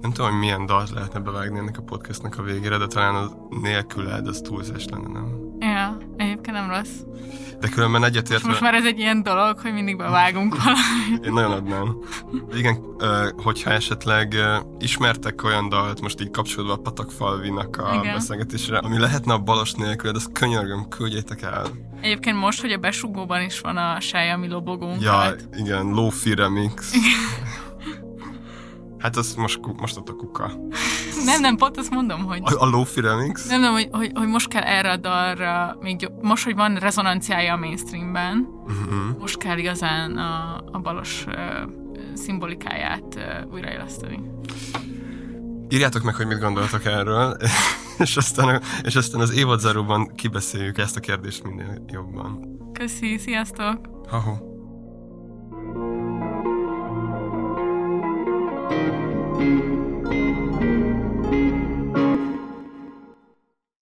Nem tudom, hogy milyen dalt lehetne bevágni ennek a podcastnak a végére, de talán az nélküled az túlzás lenne, nem? Ja, egyébként nem rossz. De különben egyetértve... Most már ez egy ilyen dolog, hogy mindig bevágunk valamit. Én nagyon adnám. Igen, hogyha esetleg ismertek olyan dalt, most így kapcsolódva a Patakfalvinak a Igen. beszélgetésre, ami lehetne a balos nélkül, de azt könyörgöm, küldjétek el. Egyébként most, hogy a besugóban is van a Sájami lobogónk. Ja, hát... igen, Lofi Remix. Hát az most, most ott a kuka. Nem, nem, pont azt mondom, hogy... A, a Lofi Remix? Nem, nem, hogy, hogy, hogy most kell erre a dalra, még jobb, most, hogy van rezonanciája a mainstreamben, uh-huh. most kell igazán a, a balos uh, szimbolikáját uh, újraéleszteni. Írjátok meg, hogy mit gondoltok erről, és aztán, és aztán az évadzáróban kibeszéljük ezt a kérdést minél jobban. Köszi, sziasztok! Ha-ho. thank you